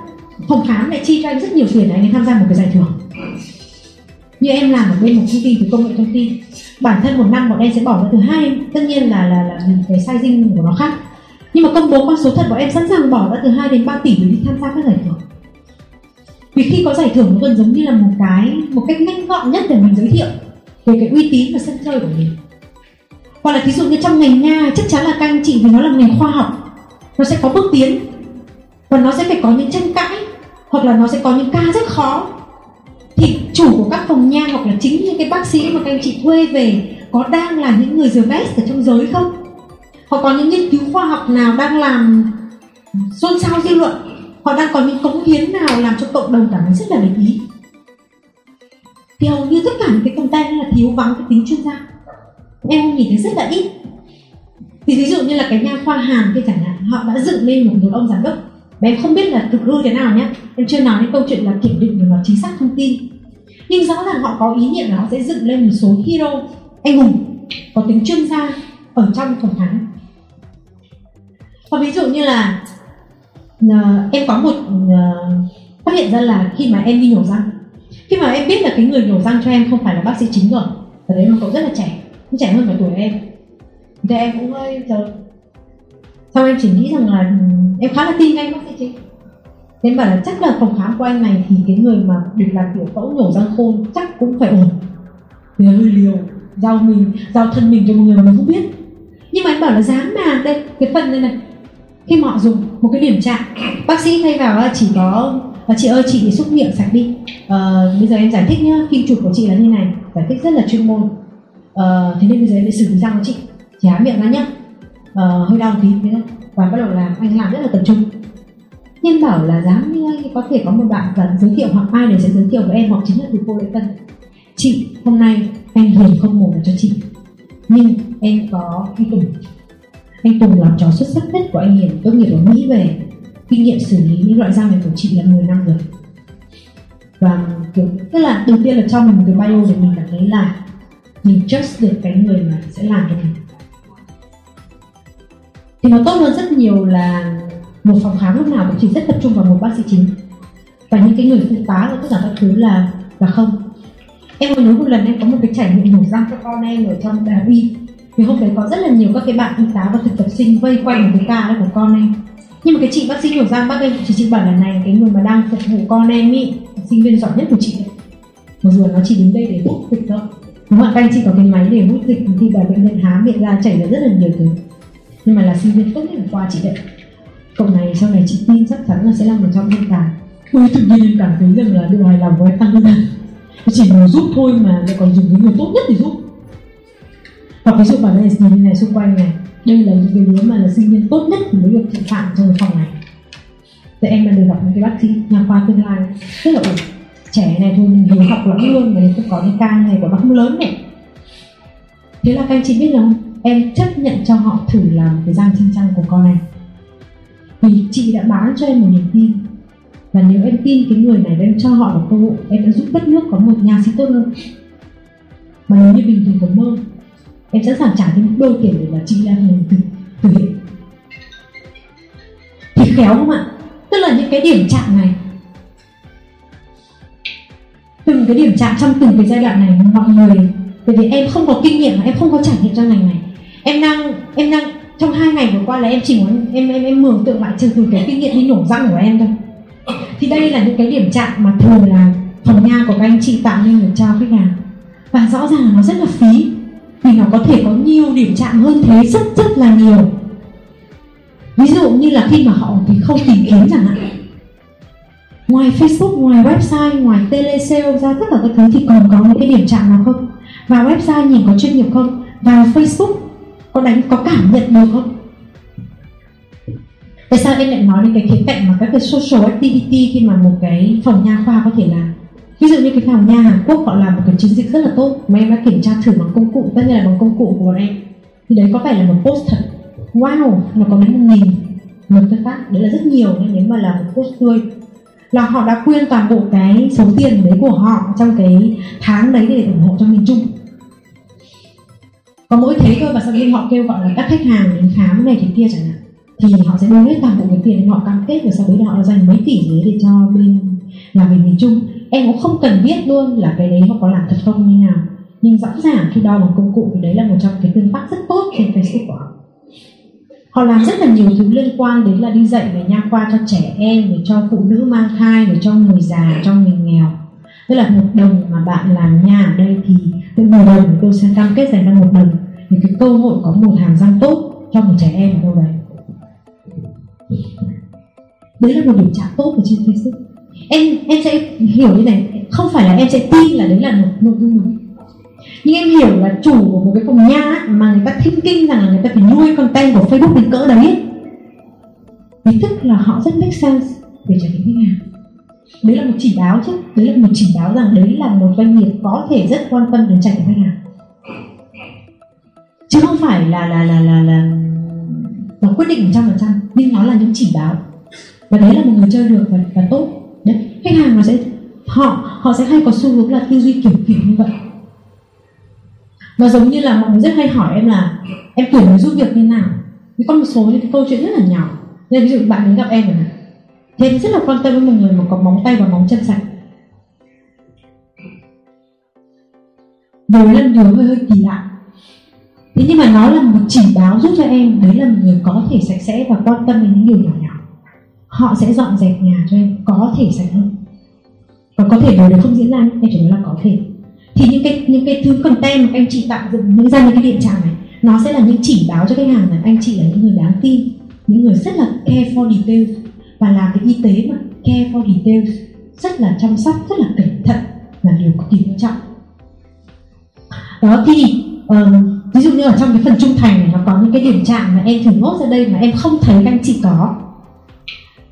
[SPEAKER 2] phòng khám lại chi cho anh rất nhiều tiền để anh ấy tham gia một cái giải thưởng? Như em làm ở bên một công ty về công nghệ thông tin. Bản thân một năm bọn em sẽ bỏ ra từ hai tất nhiên là là là cái sizing của nó khác. Nhưng mà công bố con số thật, bọn em sẵn sàng bỏ ra từ 2 đến 3 tỷ để đi tham gia các giải thưởng. Vì khi có giải thưởng nó gần giống như là một cái, một cách nhanh gọn nhất để mình giới thiệu về cái uy tín và sân chơi của mình hoặc là thí dụ như trong ngành nha chắc chắn là các anh chị vì nó là ngành khoa học, nó sẽ có bước tiến. Và nó sẽ phải có những tranh cãi, hoặc là nó sẽ có những ca rất khó. Thì chủ của các phòng nha hoặc là chính những cái bác sĩ mà các anh chị thuê về, có đang là những người the best ở trong giới không? Họ có những nghiên cứu khoa học nào đang làm xôn xao dư luận? Họ đang có những cống hiến nào làm cho cộng đồng cảm thấy rất là để ý? Thì hầu như tất cả những cái content là thiếu vắng cái tính chuyên gia em nhìn thấy rất là ít. Thì ví dụ như là cái nha khoa hàn kia chẳng hạn họ đã dựng lên một, người ông giám đốc. Và em không biết là thực hư thế nào nhé em chưa nói đến câu chuyện là kiểm định về mặt chính xác thông tin. Nhưng rõ ràng họ có ý niệm là họ sẽ dựng lên một số hero anh hùng có tính chuyên gia ở trong phòng khám và ví dụ như là uh, em có một uh, phát hiện ra là khi mà em đi nhổ răng. Khi mà em biết là cái người nhổ răng cho em không phải là bác sĩ chính rồi và đấy nó cậu rất là trẻ cũng trẻ hơn cả tuổi em. Thì em cũng hơi chờ sau em chỉ nghĩ rằng là ừ, em khá là tin anh bác sĩ chính nên bảo là chắc là phòng khám của anh này thì cái người mà được làm tiểu phẫu nhổ răng khôn chắc cũng phải ổn. Thì hơi liều giao mình giao thân mình cho một người mà mình không biết. Nhưng mà anh bảo là dám mà đây cái phần này này. Khi mà họ dùng một cái điểm chạm bác sĩ thay vào là chỉ có và chị ơi chị xúc miệng sạch đi. À, bây giờ em giải thích nhá kim chụp của chị là như này giải thích rất là chuyên môn ờ, thế nên bây giờ em sẽ xử lý răng của chị. Chị há miệng ra nhá. Ờ, hơi đau tí thế thôi. Và bắt đầu làm anh làm rất là tập trung. Nhân bảo là dám như anh có thể có một bạn dẫn giới thiệu hoặc ai để sẽ giới thiệu với em hoặc chính là từ cô lễ tân. Chị hôm nay anh hiền không mồm cho chị. Nhưng em có anh tùng. Anh tùng làm trò xuất sắc nhất của anh hiền tốt nghiệp ở mỹ về. Kinh nghiệm xử lý những loại răng này của chị là 10 năm rồi. Và kiểu tức là đầu tiên là trong một cái bio để mình cảm thấy là mình trust được cái người mà sẽ làm cho mình thì nó tốt hơn rất nhiều là một phòng khám lúc nào cũng chỉ rất tập trung vào một bác sĩ chính. Và những cái người phụ tá và tất cả các thứ là là không. Em có nhớ một lần em có một cái trải nghiệm nổ răng cho con em ở trong đại học y thì hôm đấy có rất là nhiều các cái bạn y tá và thực tập sinh vây quanh một cái ca đó của con em. Nhưng mà cái chị bác sĩ nổ răng, bác em chỉ chị bảo là này, cái người mà đang phục vụ con em ý sinh viên giỏi nhất của chị. Ấy. mặc dù nó chỉ đến đây để bốc thực thôi đúng không các anh chị có cái máy để hút dịch thì bà bệnh nhân há miệng ra chảy ra rất là nhiều thứ. Nhưng mà là sinh viên tốt nhất là qua chị đấy cậu này sau này chị tin chắc chắn là sẽ là một trong nhân tài ôi tự nhiên em cảm thấy rằng là điều hài lòng của em tăng lên. Chỉ muốn giúp thôi mà lại còn dùng những người tốt nhất để giúp. Hoặc ví dụ bản đây nhìn này xung quanh này, đây là những cái đứa mà là sinh viên tốt nhất của mới được trọng phạm trong phòng này. Thì em đã được gặp những cái bác sĩ nhà khoa tương lai. Rất là ổn trẻ này thôi mình vừa học lắm luôn mà cũng có những ca này của nó không lớn này. Thế là các anh chị biết không em chấp nhận cho họ thử làm cái gian chân trăng của con này. Vì chị đã bán cho em một niềm tin. Và nếu em tin cái người này và em cho họ một cơ hội em đã giúp đất nước có một nhà sĩ tốt hơn. Mà nếu như bình thường có mơ em sẵn sàng trả thêm đôi tiền để mà chị ra người thực, thực hiện thì khéo không ạ? Tức là những cái điểm chạm này từng cái điểm chạm trong từng cái giai đoạn này, mọi người. Bởi vì em không có kinh nghiệm và em không có trải nghiệm trong ngành này. Em đang em đang, trong hai ngày vừa qua là em chỉ muốn, em em em mường tượng lại từ cái kinh nghiệm đi nổ răng của em thôi. Thì đây là những cái điểm chạm mà thường là phòng nha của các anh chị tạo nên để cho khách hàng. Và rõ ràng là nó rất là phí, vì nó có thể có nhiều điểm chạm hơn thế, rất rất là nhiều. Ví dụ như là khi mà họ thì không tìm kiếm chẳng hạn ngoài Facebook, ngoài website, ngoài telesale ra tất cả các thứ thì còn có những cái điểm chạm nào không? Vào website nhìn có chuyên nghiệp không? Vào Facebook có đánh có cảm nhận được không? Tại sao em lại nói đến cái khía cạnh mà các cái social activity khi mà một cái phòng nha khoa có thể làm? ví dụ như cái phòng nha Hàn Quốc họ làm một cái chiến dịch rất là tốt mà em đã kiểm tra thử bằng công cụ tất nhiên là bằng công cụ của bọn em thì đấy có phải là một post thật wow nó có đến một nghìn lượt tương tác đấy là rất nhiều nên nếu mà là một post tươi là họ đã quyên toàn bộ cái số tiền đấy của họ trong cái tháng đấy để ủng hộ cho miền Trung. Có mỗi thế thôi và sau khi họ kêu gọi là các khách hàng đến khám này, thế kia chẳng hạn. Thì họ sẽ đưa hết toàn bộ cái tiền họ cam kết và sau đấy họ dành mấy tỷ đấy để cho bên làm về miền Trung. Em cũng không cần biết luôn là cái đấy họ có làm thật không như nào. Nhưng rõ ràng khi đo bằng công cụ thì đấy là một trong cái tương tác rất tốt trên Facebook của họ họ làm rất là nhiều thứ liên quan đến là đi dạy về nha khoa cho trẻ em để cho phụ nữ mang thai để cho người già cho người nghèo. Tức là một đồng mà bạn làm nha ở đây thì từ 10 đồng tôi sẽ cam kết dành ra một đồng. Thì cái cơ hội có một hàm răng tốt cho một trẻ em ở đâu đấy. Đấy là một điểm trả tốt ở trên Facebook. Em em sẽ hiểu như này. Không phải là em sẽ tin là đấy là một nội dung đúng nhưng em hiểu là chủ của một cái phòng nha mà người ta thinh kinh rằng là người ta phải nuôi content của Facebook đến cỡ đấy thì tức là họ rất make sense về trải nghiệm khách hàng đấy là một chỉ báo chứ đấy là một chỉ báo rằng đấy là một doanh nghiệp có thể rất quan tâm đến trải nghiệm khách hàng. Chứ không phải là là là là là là quyết định một trăm phần trăm nhưng nó là những chỉ báo. Và đấy là một người chơi được và, và tốt đấy khách hàng nó sẽ họ họ sẽ hay có xu hướng là tư duy kiểu kiểu như vậy và giống như là mọi người rất hay hỏi em là, em tuyển người giúp việc như nào? Thì có một số những cái câu chuyện rất là nhỏ. Nên ví dụ bạn đến gặp em rồi thì em rất là quan tâm với một người mà có móng tay và móng chân sạch. Đối là điều hơi hơi kỳ lạ. Thế nhưng mà nó là một chỉ báo giúp cho em, đấy là một người có thể sạch sẽ và quan tâm đến những điều nhỏ nhỏ. Họ sẽ dọn dẹp nhà cho em, có thể sạch hơn. Và có thể điều đấy không diễn ra, em chỉ nói là có thể thì những cái những cái thứ content mà anh chị tạo dựng những ra những cái điện trạng này nó sẽ là những chỉ báo cho khách hàng là anh chị là những người đáng tin những người rất là care for details. Và làm cái y tế mà care for details rất là chăm sóc rất là cẩn thận là điều cực kỳ quan trọng. Đó thì um, ví dụ như ở trong cái phần trung thành này nó có những cái điểm trạng mà em thử nốt ra đây mà em không thấy các anh chị có.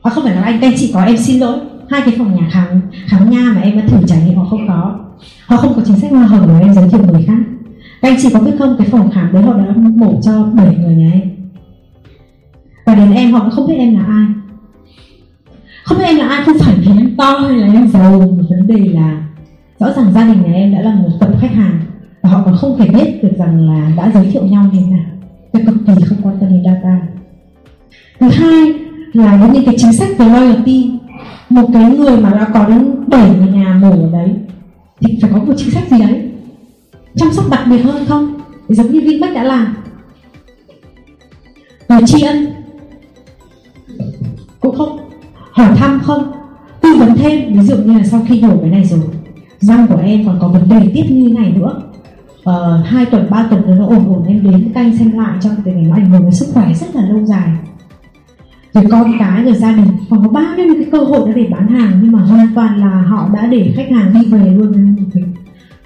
[SPEAKER 2] À, không phải là anh các anh chị có em xin lỗi. Hai cái phòng nhà khám khám nha mà em đã thử trải nghiệm họ không có họ không có chính sách hoa hồng để em giới thiệu người khác. Các anh chị có biết không, cái phòng khám đấy họ đã mổ cho 7 người nhà em. Và đến em họ cũng không biết em là ai. Không biết em là ai không phải vì em to hay là em giàu. Một vấn đề là rõ ràng gia đình nhà em đã là một tập khách hàng và họ còn không thể biết được rằng là đã giới thiệu nhau như thế nào. Tôi cực kỳ không quan tâm đến data. Thứ hai là những cái chính sách về loyalty. Một cái người mà đã có đến bảy người nhà mổ ở đấy thì phải có một chính sách gì đấy? Chăm sóc đặc biệt hơn không? Giống như Vinmec đã làm. Và tri ân. Cũng không. Hỏi thăm không? Tư vấn thêm. Ví dụ như là sau khi nhổ cái này rồi răng của em còn có vấn đề tiếp như thế này nữa. Ờ, hai tuần ba tuần nữa nó ổn ổn em đến canh xem lại cho từ này nó ảnh hưởng đến sức khỏe rất là lâu dài rồi con cái rồi gia đình còn có bao nhiêu cái cơ hội để bán hàng, nhưng mà hoàn toàn là họ đã để khách hàng đi về luôn.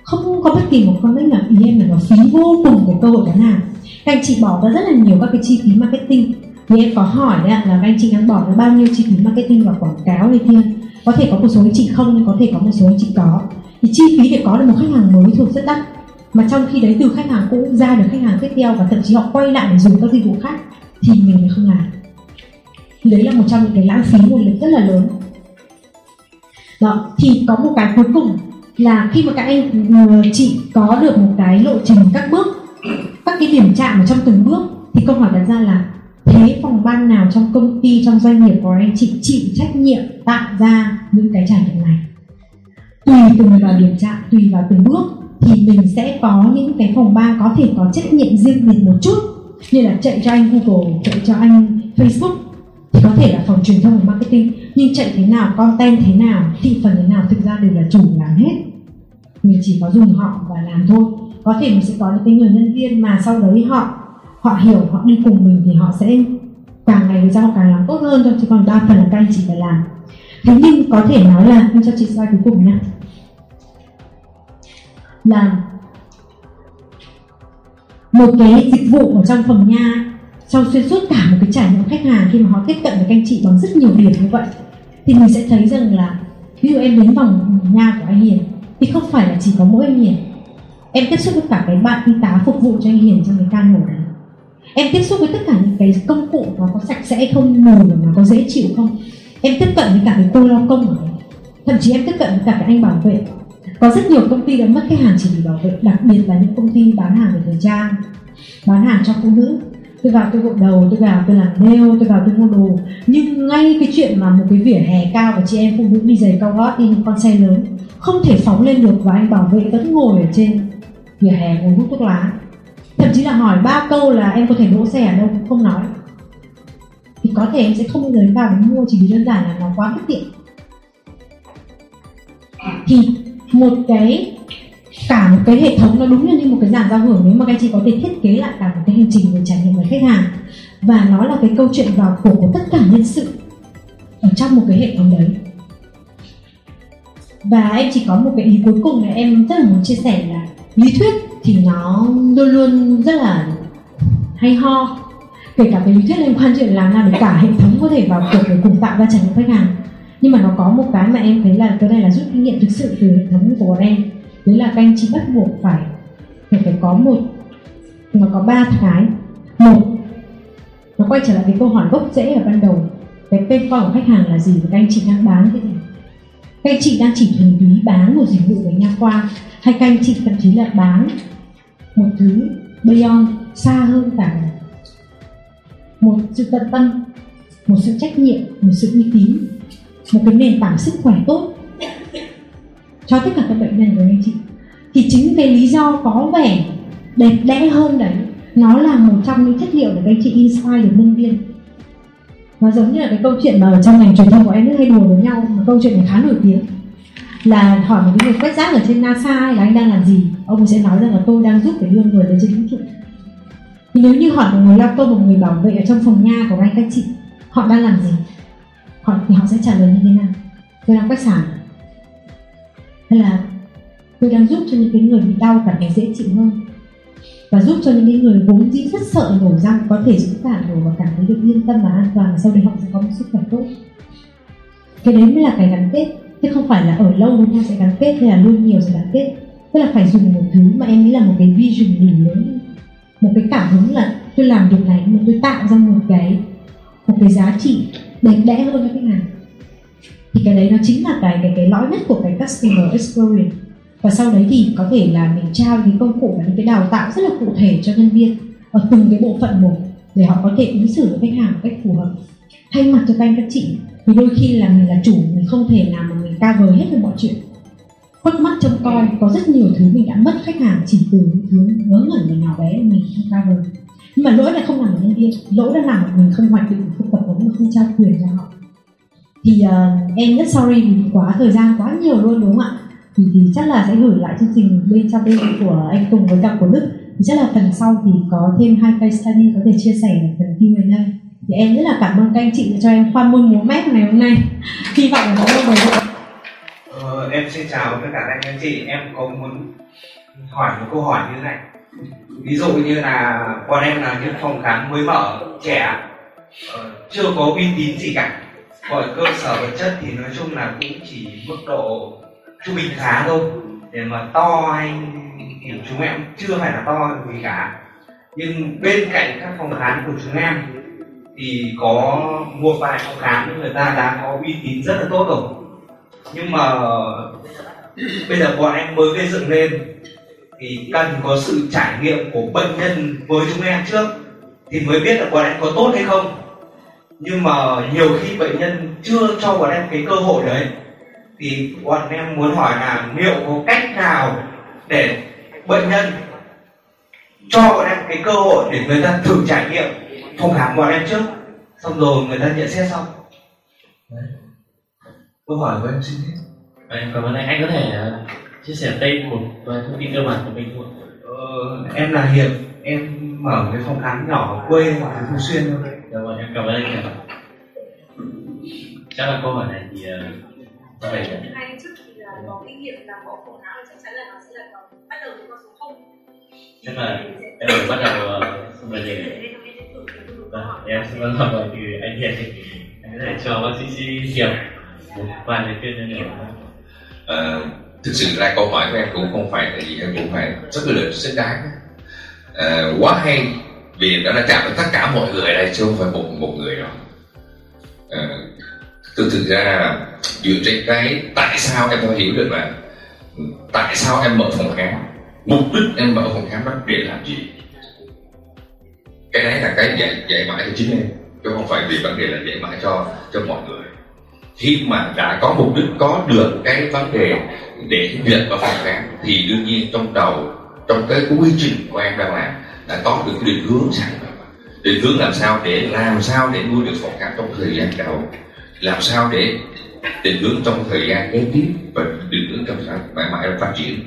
[SPEAKER 2] Không có bất kỳ một con nào, ý em là nó phí vô cùng cái cơ hội bán hàng. Các anh chị bỏ ra rất là nhiều các cái chi phí marketing. Thì em có hỏi đấy là các anh chị đang bỏ ra bao nhiêu chi phí marketing và quảng cáo này kia? Có thể có một số anh chị không, nhưng có thể có một số anh chị có. Thì chi phí để có được một khách hàng mới thuộc rất đắt. Mà trong khi đấy từ khách hàng cũ ra được khách hàng tiếp theo, và thậm chí họ quay lại để dùng các dịch vụ khác, thì mình không làm thì đấy là một trong những cái lãng phí nguồn lực rất là lớn. Đó, thì có một cái cuối cùng là khi mà các anh ừ, chị có được một cái lộ trình các bước, các cái điểm chạm ở trong từng bước, thì câu hỏi đặt ra là thế phòng ban nào trong công ty, trong doanh nghiệp của anh chị chịu trách nhiệm tạo ra những cái trải nghiệm này? Tùy từng vào điểm chạm, tùy vào từng bước, thì mình sẽ có những cái phòng ban có thể có trách nhiệm riêng biệt một chút. Như là chạy cho anh Google, chạy cho anh Facebook thì có thể là phòng truyền thông và marketing, nhưng chạy thế nào, content thế nào, thị phần thế nào, thực ra đều là chủ làm hết. Mình chỉ có dùng họ và làm thôi. Có thể mình sẽ có những cái người nhân viên mà sau đấy họ họ hiểu, họ đi cùng mình thì họ sẽ càng ngày về sau càng làm tốt hơn thôi, chứ còn đa phần là các anh chị phải làm. Thế nhưng có thể nói là cho chị slide cuối cùng nha là một cái dịch vụ ở trong phòng nha trong xuyên suốt cả một cái trải nghiệm khách hàng khi mà họ tiếp cận với anh chị bằng rất nhiều điểm như vậy, thì mình sẽ thấy rằng là, ví dụ em đến vòng nhà của anh Hiền, thì không phải là chỉ có mỗi anh Hiền. Em tiếp xúc với cả cái bạn y tá phục vụ cho anh Hiền trong cái ca mổ này. Em tiếp xúc với tất cả những cái công cụ nó có sạch sẽ không, mùi nó có dễ chịu không. Em tiếp cận với cả cái cô lao công ở đấy thậm chí em tiếp cận với cả cái anh bảo vệ. Có rất nhiều công ty đã mất khách hàng chỉ vì bảo vệ, đặc biệt là những công ty bán hàng về thời trang, bán hàng cho phụ nữ tôi vào tôi gội đầu, tôi vào tôi làm nail, tôi vào tôi mua đồ. Nhưng ngay cái chuyện mà một cái vỉa hè cao và chị em phụ nữ đi giày cao gót đi, những con xe lớn, không thể phóng lên được và anh bảo vệ vẫn ngồi ở trên vỉa hè ngồi hút thuốc lá. Thậm chí là hỏi ba câu là em có thể đỗ xe ở đâu cũng không nói. Thì có thể em sẽ không bao giờ vào để mua, chỉ vì đơn giản là nó quá bất tiện. Thì một cái cả một cái hệ thống nó đúng như một cái dàn giao hưởng nếu mà các anh chị có thể thiết kế lại cả một cái hành trình về trải nghiệm với khách hàng. Và nó là cái câu chuyện vào cuộc của tất cả nhân sự ở trong một cái hệ thống đấy. Và em chỉ có một cái ý cuối cùng là em rất là muốn chia sẻ là lý thuyết thì nó luôn luôn rất là hay ho. Kể cả cái lý thuyết liên quan chuyện làm nào để cả hệ thống có thể vào cuộc để cùng tạo ra trải nghiệm khách hàng. Nhưng mà nó có một cái mà em thấy là cái này là rút kinh nghiệm thực sự từ hệ thống của bọn em đấy là các anh chị bắt buộc phải phải phải có một nó có ba cái. Một, nó quay trở lại cái câu hỏi gốc rễ ở ban đầu. Cái tên coi của khách hàng là gì và các anh chị đang bán cái gì? Các anh chị đang chỉ thuần túy bán một dịch vụ về nha khoa hay các anh chị thậm chí là bán một thứ beyond, xa hơn cả một sự tận tâm, một sự trách nhiệm, một sự uy tín, một cái nền tảng sức khỏe tốt cho tất cả các bệnh nhân của anh chị. Thì chính cái lý do có vẻ đẹp đẽ hơn đấy, nó là một trong những chất liệu để các chị inspire được nhân viên. Nó giống như là cái câu chuyện mà ở trong ngành truyền thông của em rất hay đùa với nhau mà câu chuyện này khá nổi tiếng. Là hỏi một cái người quét rác ở trên NASA là anh đang làm gì, ông sẽ nói rằng là tôi đang giúp để đưa người đến trên vũ trụ. Thì nếu như hỏi một người lao công, một người bảo vệ ở trong phòng nha của anh các chị, họ đang làm gì, họ thì họ sẽ trả lời như thế nào? Tôi đang quét sàn hay là tôi đang giúp cho những cái người bị đau cảm thấy dễ chịu hơn. Và giúp cho những cái người vốn dĩ rất sợ nổ răng có thể dũng cảm nổ và cảm thấy được yên tâm và an toàn và sau đấy họ sẽ có một sức khỏe tốt. Cái đấy mới là cái gắn kết, chứ không phải là ở lâu với nhau sẽ gắn kết hay là luôn nhiều sẽ gắn kết. Tức là phải dùng một thứ mà em nghĩ là một cái vision đủ lớn, một cái cảm hứng là tôi làm việc này, mà tôi tạo ra một cái một cái giá trị đẹp đẽ hơn cho khách hàng thì cái đấy nó chính là cái cái cái lõi nhất của cái customer experience. Và sau đấy thì có thể là mình trao những công cụ và những cái đào tạo rất là cụ thể cho nhân viên ở từng cái bộ phận một để họ có thể ứng xử với khách hàng một cách phù hợp. Thay mặt cho các anh các chị vì đôi khi là mình là chủ, mình không thể nào mà mình cover hết được mọi chuyện. Khuất mắt trông coi, có rất nhiều thứ mình đã mất khách hàng chỉ từ những thứ ngớ ngẩn và nhỏ bé mình không cover. Nhưng mà lỗi là không làm ở nhân viên, lỗi là làm mình không hoạch định, không tập huấn, không trao quyền cho họ thì uh, em rất sorry vì quá thời gian quá nhiều luôn đúng không ạ? Thì, thì chắc là sẽ gửi lại chương trình bên trong bên của anh Tùng với cả của Đức. Thì chắc là phần sau thì có thêm hai case study có thể chia sẻ ở phần Q&A thì em rất là cảm ơn các anh chị đã cho em khoa môn múa mép ngày hôm nay. Hy vọng là nó bồi bổ
[SPEAKER 4] ờ, em xin chào tất cả các anh chị. Em có muốn hỏi một câu hỏi như thế này? Ví dụ như là bọn em là những phòng khám mới mở trẻ ờ, chưa có uy tín gì cả mọi cơ sở vật chất thì nói chung là cũng chỉ mức độ trung bình khá thôi. Để mà to hay kiểu chúng em chưa phải là to gì cả. Nhưng bên cạnh các phòng khám của chúng em thì có một vài phòng khám người ta đã có uy tín rất là tốt rồi. Nhưng mà bây giờ bọn em mới gây dựng lên thì cần có sự trải nghiệm của bệnh nhân với chúng em trước thì mới biết là bọn em có tốt hay không nhưng mà nhiều khi bệnh nhân chưa cho bọn em cái cơ hội đấy thì bọn em muốn hỏi là liệu có cách nào để bệnh nhân cho bọn em cái cơ hội để người ta thử trải nghiệm phòng khám bọn em trước xong rồi người ta nhận xét xong Đấy. câu hỏi của em xin hết.
[SPEAKER 5] Em cảm ơn anh. Anh có thể uh, chia sẻ tên một vài thông tin cơ bản của mình không
[SPEAKER 4] ờ, em là hiệp. Em mở cái phòng khám nhỏ ở quê hoặc là thường xuyên thôi
[SPEAKER 5] dạ vâng em cảm ơn anh ạ. Chắc là câu hỏi này thì uh, có vẻ là
[SPEAKER 6] hai trước thì là có kinh nghiệm làm mẫu khổ não chắc chắn là nó sẽ là bắt đầu từ con số không.
[SPEAKER 5] Chắc là em bắt đầu uh, vấn đề vâng em xin bắt đầu từ anh hiền anh có thể cho bác sĩ sĩ hiệp một vài lời khuyên cho nữa
[SPEAKER 7] à, thực sự ra câu hỏi của em cũng không phải là gì em cũng phải rất là xứng đáng. À, quá hay vì nó đã chạm đến tất cả mọi người ở đây chứ không phải một một người đâu. À, thực thực ra dựa trên cái tại sao em phải hiểu được là tại sao em mở phòng khám? Mục đích em mở phòng khám đó để làm gì? Cái đấy là cái dạy dạy mãi cho chính em chứ không phải vì vấn đề là dạy mãi cho cho mọi người. Khi mà đã có mục đích có được cái vấn đề để nhận vào phòng khám thì đương nhiên trong đầu trong cái quy trình của em đang làm đã có được cái định hướng sẵn định hướng làm sao để làm sao để nuôi được phòng khám trong thời gian đầu? Làm sao để định hướng trong thời gian kế tiếp và định hướng trong sao mãi mãi phát triển?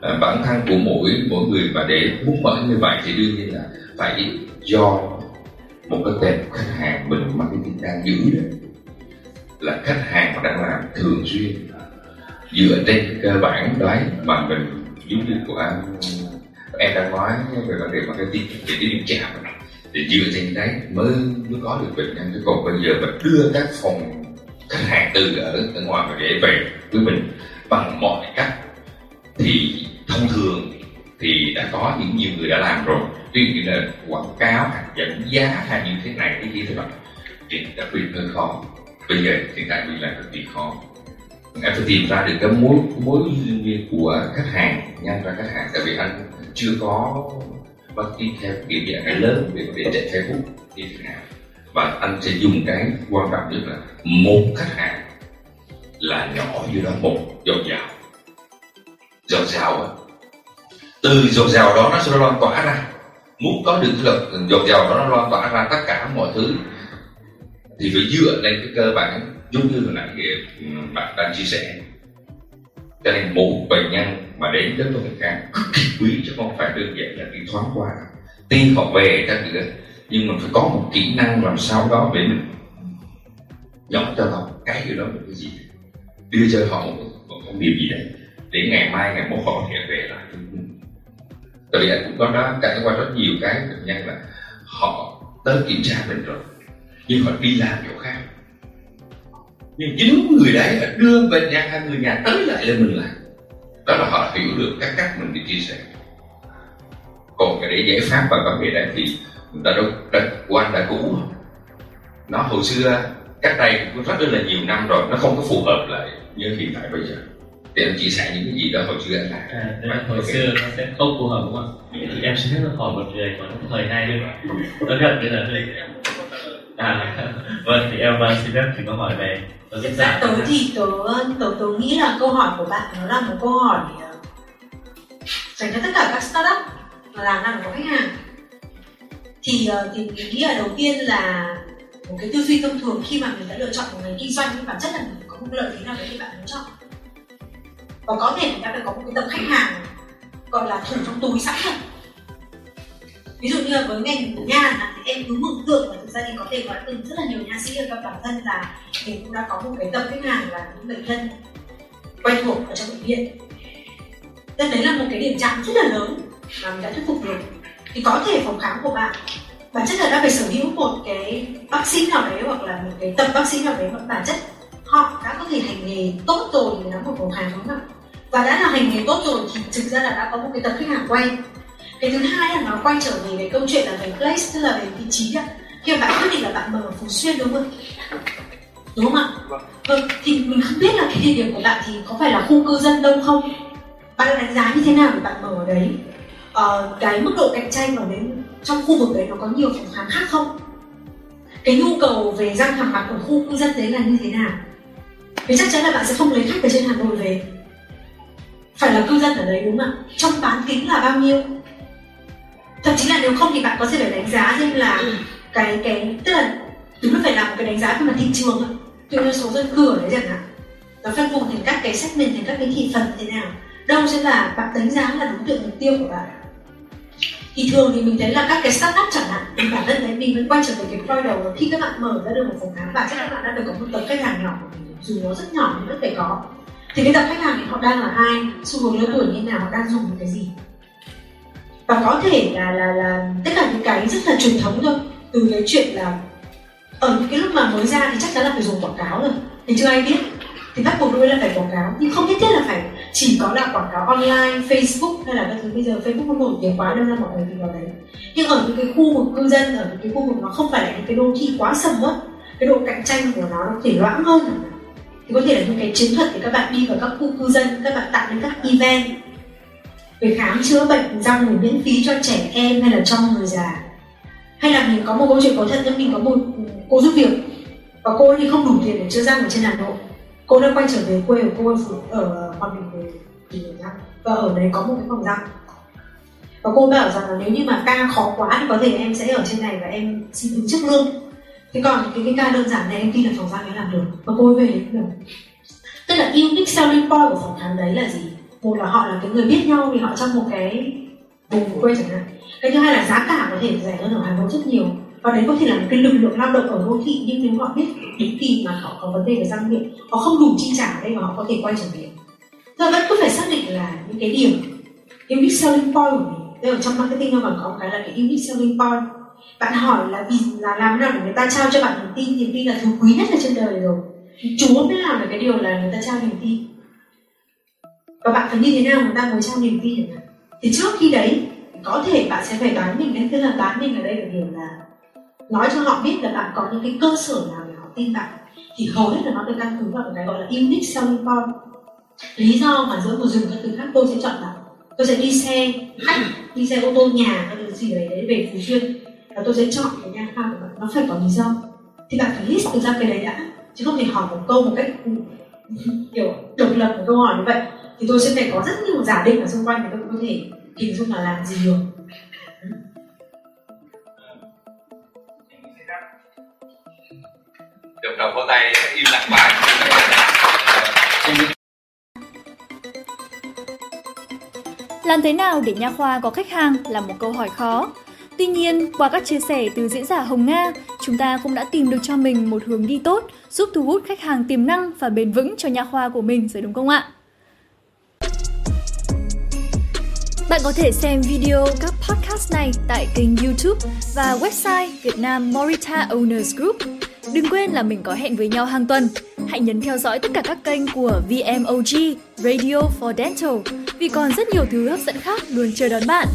[SPEAKER 7] À, bản thân của mỗi mỗi người mà để muốn mở như vậy thì đương nhiên là phải do một cái tệp khách hàng mình marketing đang giữ đấy là khách hàng mà đang làm thường xuyên. Dựa trên cơ bản đấy mà mình giống như của anh em đang nói về vấn đề marketing về cái điểm chạm để dựa trên đấy mới mới có được bệnh nhân. Chứ còn bây giờ mình đưa các phòng khách hàng từ ở, ở ngoài mà để về với mình bằng mọi cách thì thông thường thì đã có những nhiều người đã làm rồi. Tuy nhiên là quảng cáo giảm dẫn giá hay như thế này cái kia thế nào thì đặc biệt hơi khó. Bây giờ hiện tại mình làm cực kỳ khó. Em phải tìm ra được cái mối mối duyên của khách hàng nhanh ra khách hàng. Tại vì anh chưa có marketing theo kiểu dạng cái lớn để để chạy Facebook như thế nào. Và anh sẽ dùng cái quan trọng nhất là một khách hàng là nhỏ như đó, một giọt dào. Giọt dào á, từ giọt dào đó nó sẽ loan tỏa ra. Muốn có được cái giọt dào đó nó loan tỏa ra tất cả mọi thứ, thì phải dựa lên cái cơ bản giống như là nãy bạn đang chia sẻ cho nên một bệnh nhân mà đến đến tôi khám cực kỳ quý chứ không phải đơn giản là đi thoáng qua. Tuy họ về các nữa nhưng mà phải có một kỹ năng làm sao đó để mình nhỏ cho họ cái gì đó một cái gì. Đưa cho họ một, một thông điệp gì đấy để ngày mai ngày mốt họ có thể về lại tại vì anh cũng có đó trải qua rất nhiều cái bệnh nhân là họ tới kiểm tra mình rồi nhưng họ đi làm chỗ khác nhưng chính người đấy đưa bệnh nhân hay người nhà tới lại lên mình làm đó là họ hiểu được các cách mình đi chia sẻ. Còn cái để giải pháp và vấn đề đấy thì người ta đâu đã quan đã cũ nó hồi xưa cách đây cũng rất là nhiều năm rồi nó không có phù hợp lại như hiện tại bây giờ. Để anh chia sẻ những cái gì đó hồi xưa anh làm
[SPEAKER 5] à, đấy, hồi okay. xưa nó sẽ không phù hợp đúng không? Ạ thì em sẽ hỏi một người có thời nay nữa nó gần như là à vâng thì em xin phép thì có hỏi về
[SPEAKER 2] Ra tớ thì tớ, tớ, tớ nghĩ là câu hỏi của bạn nó là một câu hỏi ờ, dành cho tất cả các startup mà làm ăn của khách hàng. Thì ờ, thì mình nghĩ là đầu tiên là một cái tư duy thông thường khi mà mình đã lựa chọn một ngành kinh doanh nhưng bản chất là mình có một lợi thế nào đấy thì bạn lựa chọn? Và có thể mình đã phải có một cái tập khách hàng gọi là thủ trong túi sẵn rồi ví dụ như là với ngành của nha thì em cứ mừng tượng và thực ra thì có thể có từng rất là nhiều nha sĩ ở trong bản thân là mình cũng đã có một cái tập khách hàng là những bệnh nhân quen thuộc ở trong bệnh viện. Nên đấy là một cái điểm chạm rất là lớn mà mình đã thuyết phục được thì có thể phòng khám của bạn, bản chất là đã phải sở hữu một cái bác sĩ nào đấy hoặc là một cái tập bác sĩ nào đấy, mà bản chất họ đã có thể hành nghề tốt rồi thì nó một phòng khám đúng không ạ? Và đã là hành nghề tốt rồi thì thực ra là đã có một cái tập khách hàng quen cái thứ hai là nó quay trở về cái câu chuyện là về place tức là về vị trí ạ. Khi mà bạn quyết định là bạn mở ở phú xuyên đúng không đúng không ạ? Vâng. Thì mình không biết là cái địa điểm của bạn thì có phải là khu cư dân đông không? Bạn đánh giá như thế nào để bạn mở ở đấy? Ờ, cái mức độ cạnh tranh ở đến trong khu vực đấy nó có nhiều phòng khám khác không? Cái nhu cầu về răng hàm mặt ở khu cư dân đấy là như thế nào? Vì chắc chắn là bạn sẽ không lấy khách ở trên hà nội về. Phải là cư dân ở đấy đúng không ạ? Trong bán kính là bao nhiêu thậm chí là nếu không thì bạn có thể phải đánh giá xem là cái cái tức là đúng là phải làm một cái đánh giá về mặt thị trường thôi như số dân cư ở đấy chẳng hạn nó phân vùng thành các cái segment thành các cái thị phần thế nào đâu sẽ là bạn đánh giá là đối tượng mục tiêu của bạn. Thì thường thì mình thấy là các cái startup chẳng hạn thì bản thân đấy mình vẫn quay trở về cái point đầu khi các bạn mở ra được một phòng khám và chắc các bạn đã được có một tập khách hàng nhỏ của mình dù nó rất nhỏ nhưng vẫn phải có. Thì cái tập khách hàng thì họ đang là ai xu hướng lứa tuổi như nào họ đang dùng cái gì và có thể là là là, tất cả những cái rất là truyền thống thôi. Từ cái chuyện là, ở những cái lúc mà mới ra thì chắc chắn là phải dùng quảng cáo rồi. Thì chưa ai biết. Thì bắt buộc đôi là phải quảng cáo. Nhưng không nhất thiết là phải chỉ có là quảng cáo online, facebook hay là các thứ. Bây giờ facebook nó nổi tiếng quá nên là mọi người tìm vào đấy. Nhưng ở những cái khu vực cư dân, ở những cái khu vực nó không phải là những cái đô thị quá sầm uất, cái độ cạnh tranh của nó nó có thể loãng hơn thì có thể là những cái chiến thuật để các bạn đi vào các khu cư dân, các bạn tạo nên các event về khám chữa bệnh răng miễn phí cho trẻ em hay là cho người già? Hay là mình có một câu chuyện có thật nhưng mình có một cô giúp việc và cô ấy thì không đủ tiền để chữa răng ở trên hà nội. Cô đã quay trở về quê của cô ở ở hòa bình về thì răng và ở đấy có một cái phòng răng và cô bảo rằng là nếu như mà ca khó quá thì có thể em sẽ ở trên này và em xin đứng trước lương thế còn cái, cái ca đơn giản này em tin là phòng răng ấy làm được. Và cô ấy về đấy được tức là unique selling point của phòng khám đấy là gì? Một là họ là cái người biết nhau vì họ trong một cái vùng quê chẳng hạn. Cái thứ hai là giá cả có thể rẻ hơn ở hà nội rất nhiều. Và đấy có thể là một cái lực lượng lao động ở đô thị, nhưng nếu họ biết đến kỳ mà họ có vấn đề về răng miệng, họ không đủ chi trả đây mà họ có thể quay trở về. Do vẫn cứ phải xác định là những cái điểm unique selling point của mình. Đây ở trong marketing nó còn có cái là cái unique selling point. Bạn hỏi là vì là làm nào để người ta trao cho bạn niềm tin? Niềm tin là thứ quý nhất ở trên đời rồi. Chúa mới làm được cái điều là người ta trao niềm tin và bạn phải như thế nào người ta mới trao niềm tin được thì trước khi đấy có thể bạn sẽ phải đoán mình đấy tức là đoán mình ở đây là điều là nói cho họ biết là bạn có những cái cơ sở nào để họ tin bạn. Thì hầu hết là nó được căn cứ vào cái gọi là unique selling point. Lý do mà giữa một dùng các thứ khác tôi sẽ chọn là tôi sẽ đi xe khách đi xe ô tô nhà hay là gì đấy, đấy về phú xuyên. Và tôi sẽ chọn cái nhà khoa của bạn. Nó phải có lý do. Thì bạn phải list được ra cái đấy đã. Chứ không thể hỏi một câu một cách ừ, ừ, kiểu độc lập một câu hỏi như vậy thì tôi sẽ phải có rất nhiều giả định ở xung quanh để tôi có thể hình dung là làm gì được
[SPEAKER 7] Đồng đồng có tay im lặng bài
[SPEAKER 1] Làm thế nào để nha khoa có khách hàng là một câu hỏi khó. Tuy nhiên, qua các chia sẻ từ diễn giả Hồng Nga, chúng ta cũng đã tìm được cho mình một hướng đi tốt giúp thu hút khách hàng tiềm năng và bền vững cho nha khoa của mình rồi đúng không ạ? Bạn có thể xem video các podcast này tại kênh YouTube và website Việt Nam Morita Owners Group. Đừng quên là mình có hẹn với nhau hàng tuần. Hãy nhấn theo dõi tất cả các kênh của VMOG Radio for Dental, vì còn rất nhiều thứ hấp dẫn khác luôn chờ đón bạn.